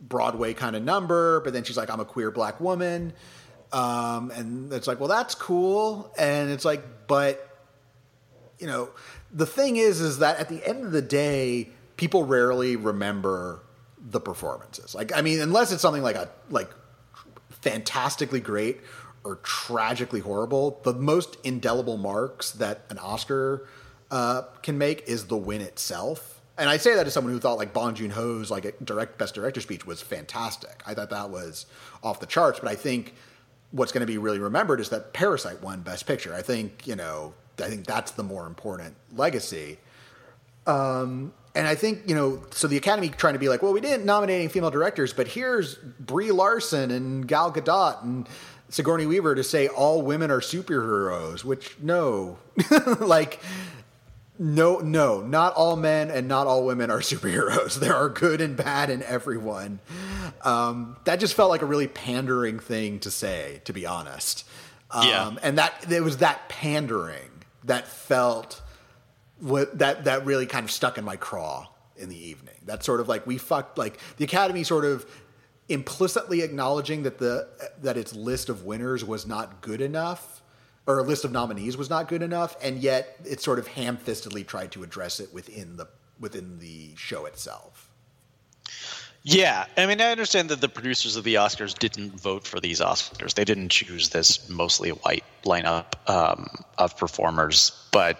Broadway kind of number, but then she's like, I'm a queer black woman. Um, and it's like, well, that's cool. And it's like, but, you know, the thing is, is that at the end of the day, people rarely remember the performances. Like, I mean, unless it's something like a like fantastically great or tragically horrible, the most indelible marks that an Oscar uh, can make is the win itself. And I say that as someone who thought like Bong Joon Ho's like direct best director speech was fantastic. I thought that was off the charts. But I think what's going to be really remembered is that Parasite won Best Picture. I think you know I think that's the more important legacy. Um, and I think you know, so the Academy trying to be like, well, we didn't nominate any female directors, but here's Brie Larson and Gal Gadot and Sigourney Weaver to say all women are superheroes. Which no, like no, no, not all men and not all women are superheroes. There are good and bad in everyone. Um, that just felt like a really pandering thing to say, to be honest. Um, yeah. And that it was that pandering that felt what that that really kind of stuck in my craw in the evening. That sort of like we fucked like the Academy sort of implicitly acknowledging that the that its list of winners was not good enough or a list of nominees was not good enough and yet it sort of ham-fistedly tried to address it within the within the show itself. Yeah, I mean, I understand that the producers of the Oscars didn't vote for these Oscars. They didn't choose this mostly white lineup um, of performers, but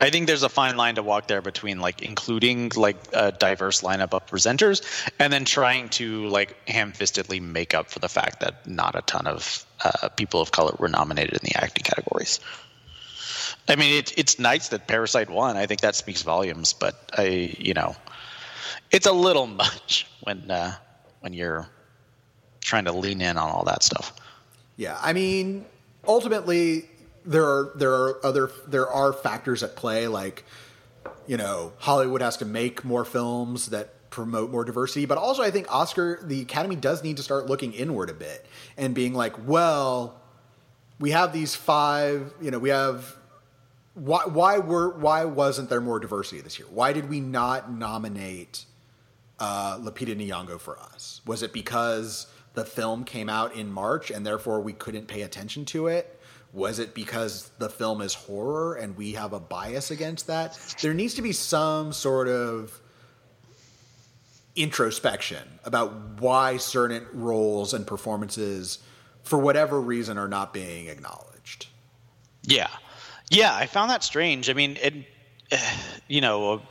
I think there's a fine line to walk there between like including like a diverse lineup of presenters and then trying to like ham-fistedly make up for the fact that not a ton of uh, people of color were nominated in the acting categories. I mean, it, it's nice that Parasite won. I think that speaks volumes, but I, you know, it's a little much when uh, when you're trying to lean in on all that stuff. Yeah, I mean, ultimately, there are there are other there are factors at play like you know Hollywood has to make more films that promote more diversity but also I think Oscar the Academy does need to start looking inward a bit and being like well we have these five you know we have why why were why wasn't there more diversity this year? Why did we not nominate uh, Lupita Nyong'o for us? Was it because the film came out in March and therefore we couldn't pay attention to it was it because the film is horror and we have a bias against that? There needs to be some sort of introspection about why certain roles and performances, for whatever reason, are not being acknowledged. Yeah. Yeah, I found that strange. I mean, it, you know,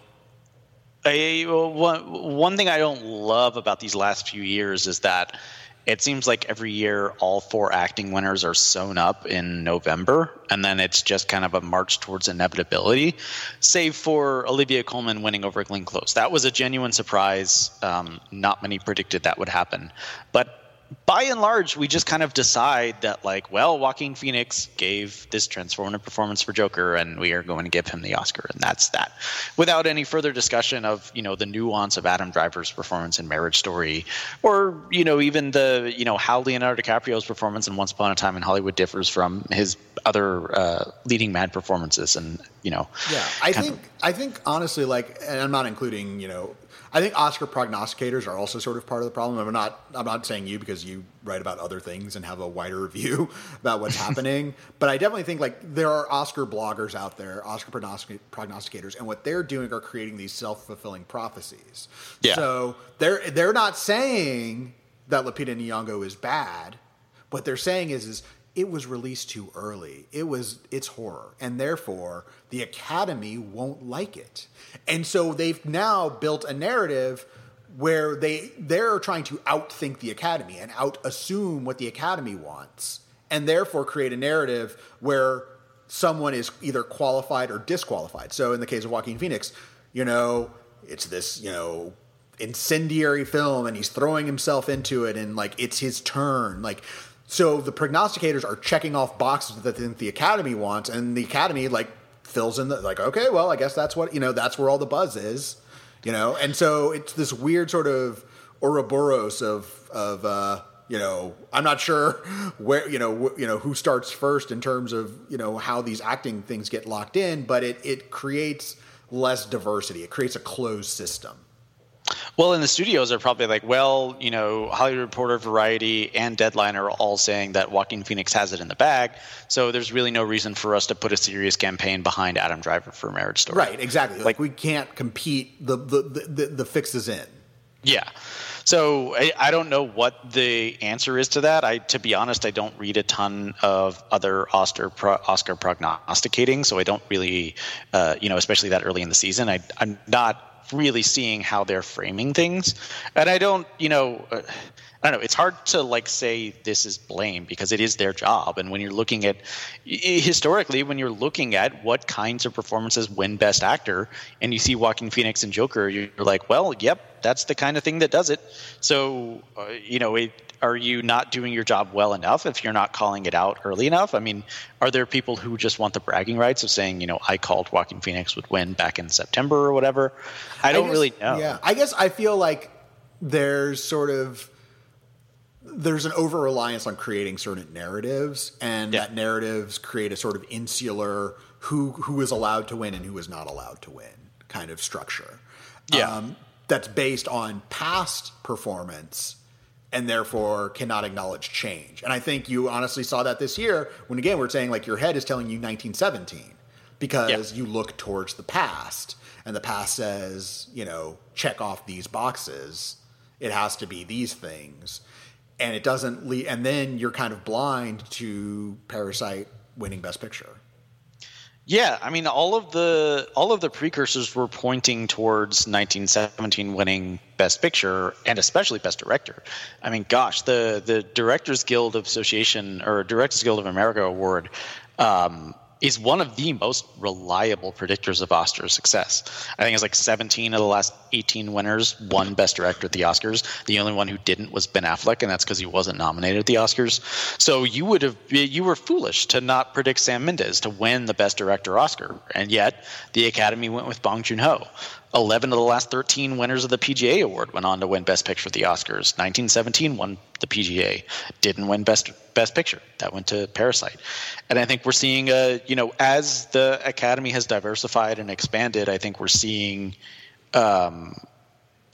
I, one, one thing I don't love about these last few years is that it seems like every year all four acting winners are sewn up in November, and then it's just kind of a march towards inevitability, save for Olivia Colman winning over Glenn Close. That was a genuine surprise. Um, not many predicted that would happen. But by and large, we just kind of decide that, like, well, Joaquin Phoenix gave this transformative performance for Joker, and we are going to give him the Oscar, and that's that, without any further discussion of you know the nuance of Adam Driver's performance in Marriage Story, or you know even the you know how Leonardo DiCaprio's performance in Once Upon a Time in Hollywood differs from his other uh, leading man performances, and you know. Yeah, I think of, I think honestly, like, and I'm not including you know I think Oscar prognosticators are also sort of part of the problem. I'm not I'm not saying you because you write about other things and have a wider view about what's happening, but I definitely think like there are Oscar bloggers out there, Oscar prognosticators, and what they're doing are creating these self fulfilling prophecies. Yeah. So they're they're not saying that Lupita Nyong'o is bad. What they're saying is is it was released too early. It was it's horror, and therefore the Academy won't like it. And so they've now built a narrative where they they're trying to outthink the Academy and out assume what the Academy wants. and therefore create a narrative where someone is either qualified or disqualified. So in the case of Joaquin Phoenix, you know, it's this, you know, incendiary film and he's throwing himself into it and like it's his turn. Like so the prognosticators are checking off boxes that the academy wants and the academy like fills in the like okay, well, I guess that's what, you know, that's where all the buzz is, you know. And so it's this weird sort of Ouroboros of of uh you know, I'm not sure where you know wh- you know who starts first in terms of you know how these acting things get locked in, but it it creates less diversity. It creates a closed system. Well, and the studios are probably like, well, you know, Hollywood Reporter, Variety, and Deadline are all saying that Joaquin Phoenix has it in the bag. So there's really no reason for us to put a serious campaign behind Adam Driver for Marriage Story. Right, exactly. Like, like we can't compete. The the the, the, the fix is in. Yeah. So I, I, don't know what the answer is to that. I, to be honest, I don't read a ton of other Oscar pro, Oscar prognosticating, so I don't really, uh, you know, especially that early in the season. I, I'm not really seeing how they're framing things, and I don't, you know. Uh, I don't know. It's hard to like say this is blame because it is their job. And when you're looking at historically, when you're looking at what kinds of performances win Best Actor, and you see Joaquin Phoenix and Joker, you're like, well, yep, that's the kind of thing that does it. So, uh, you know, it, are you not doing your job well enough if you're not calling it out early enough? I mean, are there people who just want the bragging rights of saying, you know, I called Joaquin Phoenix would win back in September or whatever? I don't I guess, really know. Yeah, I guess I feel like there's sort of there's an over reliance on creating certain narratives, and yeah. that narratives create a sort of insular who who is allowed to win and who is not allowed to win kind of structure. Yeah. Um, that's based on past performance and therefore cannot acknowledge change. And I think you honestly saw that this year when again we're saying like your head is telling you 1917 because yeah. you look towards the past and the past says, you know, check off these boxes. It has to be these things and it doesn't lead, and then you're kind of blind to Parasite winning Best Picture. Yeah, I mean, all of the all of the precursors were pointing towards 1917 winning Best Picture and especially Best Director. I mean, gosh, the the Directors Guild of Association or Directors Guild of America award um, is one of the most reliable predictors of Oscar success. I think it's like 17 of the last 18 winners won Best Director at the Oscars. The only one who didn't was Ben Affleck, and that's because he wasn't nominated at the Oscars. So you would have you were foolish to not predict Sam Mendes to win the Best Director Oscar, and yet the Academy went with Bong Joon Ho. 11 of the last 13 winners of the PGA award went on to win Best Picture at the Oscars. 1917 won the PGA, didn't win Best Best Picture. That went to Parasite. And I think we're seeing, a, you know, as the Academy has diversified and expanded, I think we're seeing um,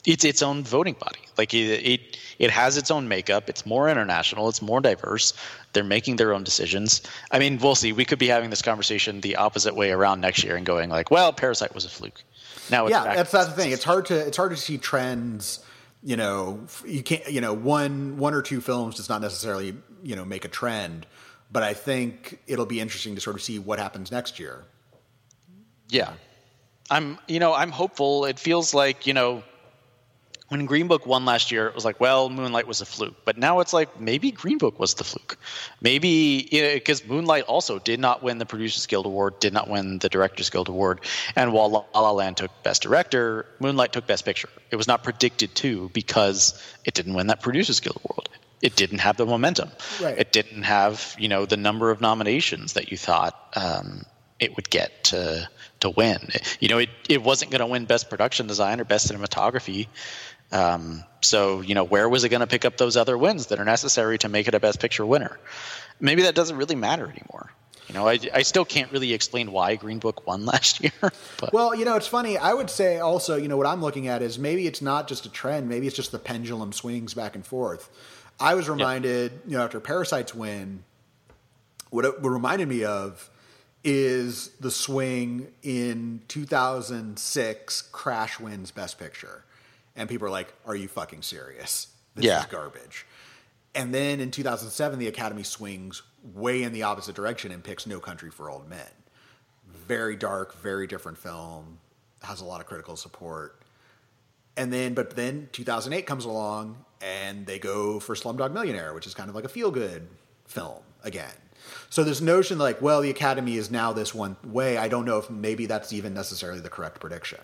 it's its own voting body. Like it, it, it has its own makeup. It's more international. It's more diverse. They're making their own decisions. I mean, we'll see. We could be having this conversation the opposite way around next year and going like, well, Parasite was a fluke now yeah, that's that's the thing. It's hard to it's hard to see trends. You know, you can't. You know, one one or two films does not necessarily you know make a trend, but I think it'll be interesting to sort of see what happens next year. Yeah, I'm. You know, I'm hopeful. It feels like you know when Green Book won last year, it was like, well, Moonlight was a fluke. But now it's like maybe Green Book was the fluke. Maybe because you know, Moonlight also did not win the Producers Guild Award, did not win the Directors Guild Award, and while La La Land took Best Director, Moonlight took Best Picture. It was not predicted to because it didn't win that Producers Guild Award. It didn't have the momentum. Right. It didn't have you know the number of nominations that you thought um, it would get to to win. You know, it, it wasn't going to win Best Production Design or Best Cinematography. Um, so, you know, where was it going to pick up those other wins that are necessary to make it a Best Picture winner? Maybe that doesn't really matter anymore. You know, I, I still can't really explain why Green Book won last year. But. Well, you know, it's funny. I would say also, you know, what I'm looking at is maybe it's not just a trend. Maybe it's just the pendulum swings back and forth. I was reminded, you know, after Parasite's win, what it what reminded me of is the swing in 2006 Crash wins Best Picture and people are like, "Are you fucking serious? This yeah. is garbage." And then in 2007, the Academy swings way in the opposite direction and picks No Country for Old Men. Very dark, very different film, has a lot of critical support. And then, but then 2008 comes along and they go for Slumdog Millionaire, which is kind of like a feel good film again. So this notion like, well, the Academy is now this one way, I don't know if maybe that's even necessarily the correct prediction.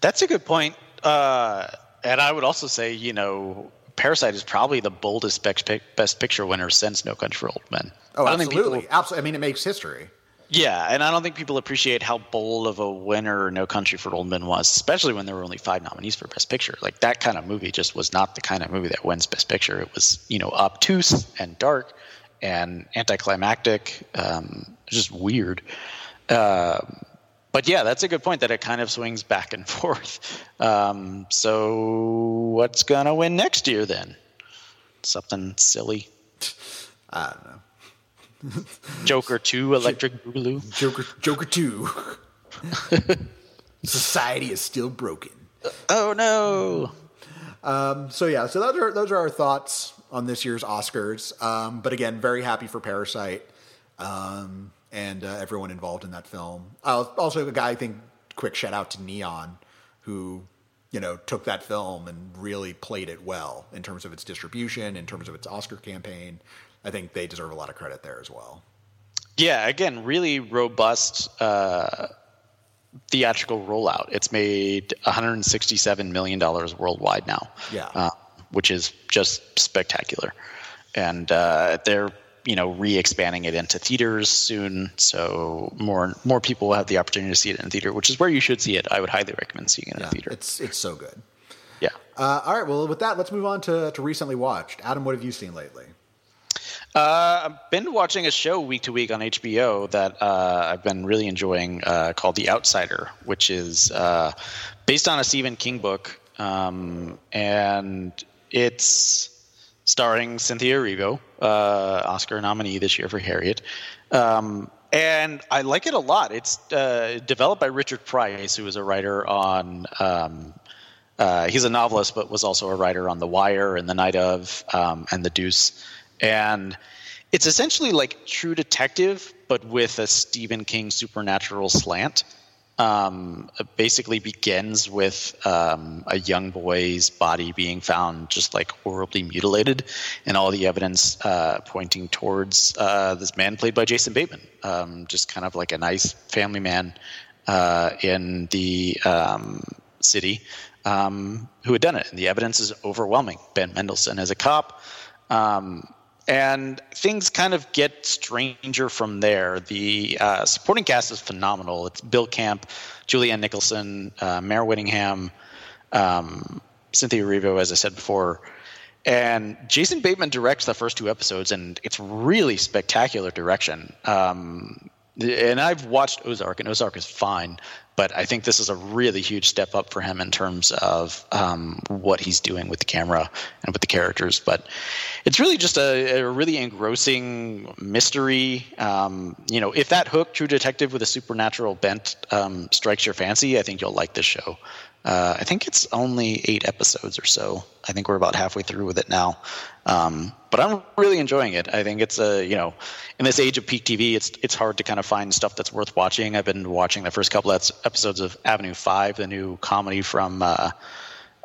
That's a good point. Uh, and I would also say, you know, Parasite is probably the boldest best picture winner since No Country for Old Men. Oh, absolutely. People, absolutely. I mean, it makes history. Yeah, and I don't think people appreciate how bold of a winner No Country for Old Men was, especially when there were only five nominees for Best Picture. Like that kind of movie just was not the kind of movie that wins Best Picture. It was, you know, obtuse and dark and anticlimactic, um, just weird. Uh, but yeah, that's a good point that it kind of swings back and forth. Um, so what's gonna win next year then? Something silly. I don't know. Joker two, Electric Boogaloo. Joker, Joker two. Society is still broken. Oh no. Um, so yeah, so those are those are our thoughts on this year's Oscars. Um, but again, very happy for Parasite um, and uh, everyone involved in that film. Uh, also, a guy I think quick shout out to Neon, who you know took that film and really played it well in terms of its distribution, in terms of its Oscar campaign. I think they deserve a lot of credit there as well. Yeah, again, really robust uh, theatrical rollout. It's made 167 million dollars worldwide now. Yeah, uh, which is just spectacular, and uh, they're you know re-expanding it into theaters soon, so more more people will have the opportunity to see it in theater, which is where you should see it. I would highly recommend seeing it in yeah, a theater. It's it's so good. Yeah. Uh, all right. Well, with that, let's move on to to recently watched. Adam, what have you seen lately? Uh, I've been watching a show week to week on HBO that uh, I've been really enjoying uh, called The Outsider, which is uh, based on a Stephen King book. Um, and it's starring Cynthia Erivo, uh, Oscar nominee this year for Harriet. Um, and I like it a lot. It's uh, developed by Richard Price, who is a writer on. Um, he's a novelist, but was also a writer on The Wire and The Night of um, and The Deuce and it's essentially like True Detective, but with a Stephen King supernatural slant. Um, basically begins with um, a young boy's body being found just like horribly mutilated, and all the evidence uh, pointing towards uh, this man played by Jason Bateman, um, just kind of like a nice family man uh, in the um, city um, who had done it. And the evidence is overwhelming. Ben Mendelsohn as a cop. Um, and things kind of get stranger from there. The uh, supporting cast is phenomenal. It's Bill Camp, Julianne Nicholson, uh, Mare Winningham, um, Cynthia Erivo, as I said before. And Jason Bateman directs the first two episodes, and it's really spectacular direction. Um, and I've watched Ozark, and Ozark is fine, but I think this is a really huge step up for him in terms of um, what he's doing with the camera and with the characters. But it's really just a, a really engrossing mystery. Um, you know, if that hook, True Detective with a supernatural bent, um, strikes your fancy, I think you'll like this show. Uh, I think it's only eight episodes or so. I think we're about halfway through with it now. Um, but I'm really enjoying it. I think it's a you know, in this age of peak TV, it's it's hard to kind of find stuff that's worth watching. I've been watching the first couple of episodes of Avenue Five, the new comedy from uh,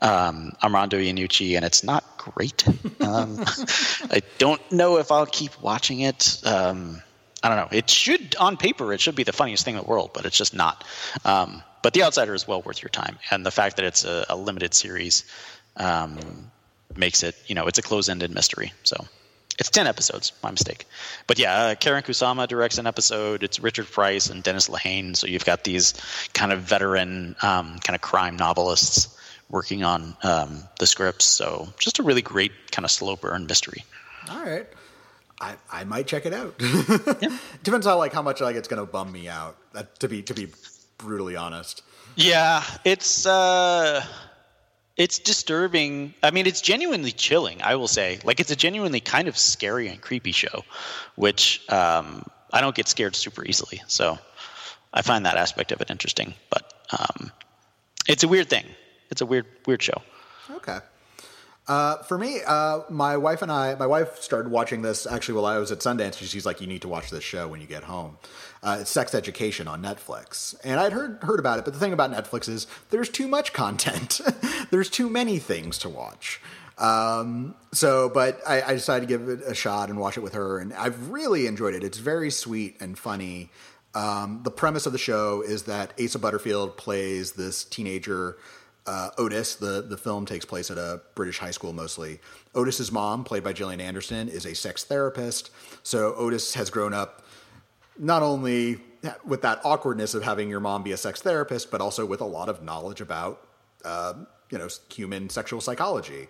um, Armando Iannucci, and it's not great. Um, I don't know if I'll keep watching it. Um, I don't know. It should, on paper, it should be the funniest thing in the world, but it's just not. Um, but The Outsider is well worth your time, and the fact that it's a, a limited series um, makes it, you know, it's a close-ended mystery. So it's 10 episodes, my mistake. But yeah, uh, Karyn Kusama directs an episode. It's Richard Price and Dennis Lehane. So you've got these kind of veteran, um, kind of crime novelists working on um, the scripts. So just a really great kind of slow burn mystery. All right. I, I might check it out. yeah. Depends on like how much like it's going to bum me out. That, to be to be brutally honest. Yeah, it's uh, it's disturbing. I mean, it's genuinely chilling. I will say, like, it's a genuinely kind of scary and creepy show, which um, I don't get scared super easily. So I find that aspect of it interesting. But um, it's a weird thing. It's a weird weird show. Okay. Uh, for me, uh, my wife and I, my wife started watching this actually while I was at Sundance. She's like, "You need to watch this show when you get home." Uh, it's Sex Education on Netflix, and I'd heard heard about it. But the thing about Netflix is there's too much content. there's too many things to watch. Um, so, but I, I decided to give it a shot and watch it with her, and I've really enjoyed it. It's very sweet and funny. Um, the premise of the show is that Asa Butterfield plays this teenager, uh, Otis. The, the film takes place at a British high school mostly. Otis's mom, played by Gillian Anderson, is a sex therapist. So Otis has grown up not only with that awkwardness of having your mom be a sex therapist, but also with a lot of knowledge about, uh, you know, human sexual psychology.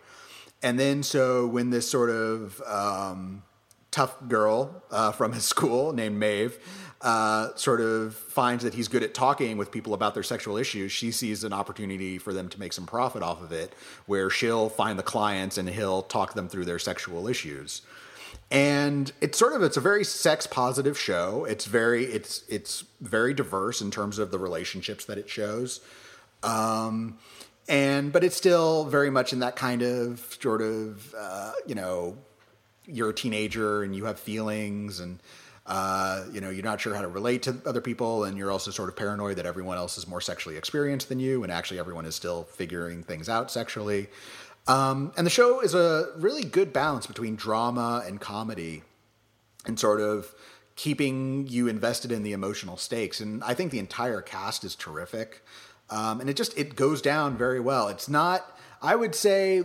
And then, so when this sort of um, tough girl uh, from his school named Maeve uh, sort of finds that he's good at talking with people about their sexual issues, she sees an opportunity for them to make some profit off of it, where she'll find the clients and he'll talk them through their sexual issues. And it's sort of it's a very sex positive show. It's very it's it's very diverse in terms of the relationships that it shows. Um, and but it's still very much in that kind of sort of uh, you know you're a teenager and you have feelings and uh, you know you're not sure how to relate to other people and you're also sort of paranoid that everyone else is more sexually experienced than you and actually everyone is still figuring things out sexually. Um, and the show is a really good balance between drama and comedy and sort of keeping you invested in the emotional stakes. And i think the entire cast is terrific. Um, and it just it goes down very well. It's not, I would say,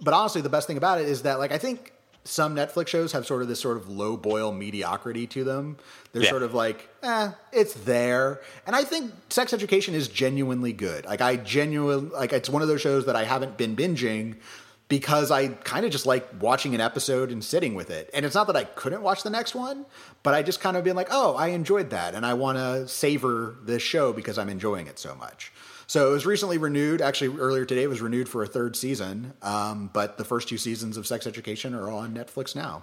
but honestly, the best thing about it is that like I think some Netflix shows have sort of this sort of low boil mediocrity to them. They're yeah. sort of like, eh, it's there. And I think Sex Education is genuinely good. Like I genuinely like it's one of those shows that I haven't been binging because I kind of just like watching an episode and sitting with it. And it's not that I couldn't watch the next one, but I just kind of been like, oh, I enjoyed that. And I want to savor this show because I'm enjoying it so much. So it was recently renewed. Actually, earlier today, it was renewed for a third season. Um, but the first two seasons of Sex Education are on Netflix now.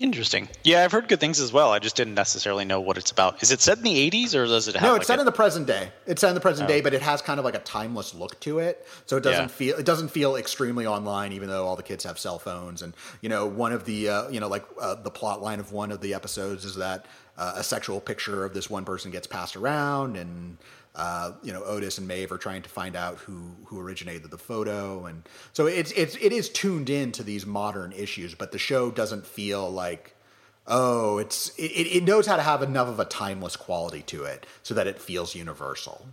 Interesting. Yeah, I've heard good things as well. I just didn't necessarily know what it's about. Is it set in the 80s or does it have No, it's like set a... in the present day. It's set in the present oh. day, but it has kind of like a timeless look to it. So it doesn't yeah. feel it doesn't feel extremely online even though all the kids have cell phones and you know, one of the uh, you know, like uh, the plot line of one of the episodes is that uh, a sexual picture of this one person gets passed around and uh, you know, Otis and Maeve are trying to find out who who originated the photo, and so it's it's it is tuned in to these modern issues, but the show doesn't feel like oh, it's it, it knows how to have enough of a timeless quality to it so that it feels universal.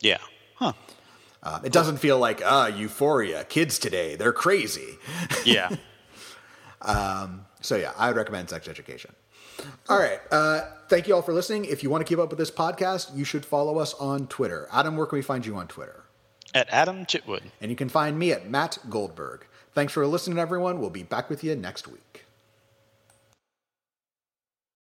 Yeah, huh. Um, it doesn't feel like ah, uh, Euphoria. Kids today, they're crazy. Yeah. um, so yeah, I would recommend Sex Education. All right. Uh, thank you all for listening. If you want to keep up with this podcast, you should follow us on Twitter. Adam, where can we find you on Twitter? At Adam Chitwood. And you can find me at Matt Goldberg. Thanks for listening, everyone. We'll be back with you next week.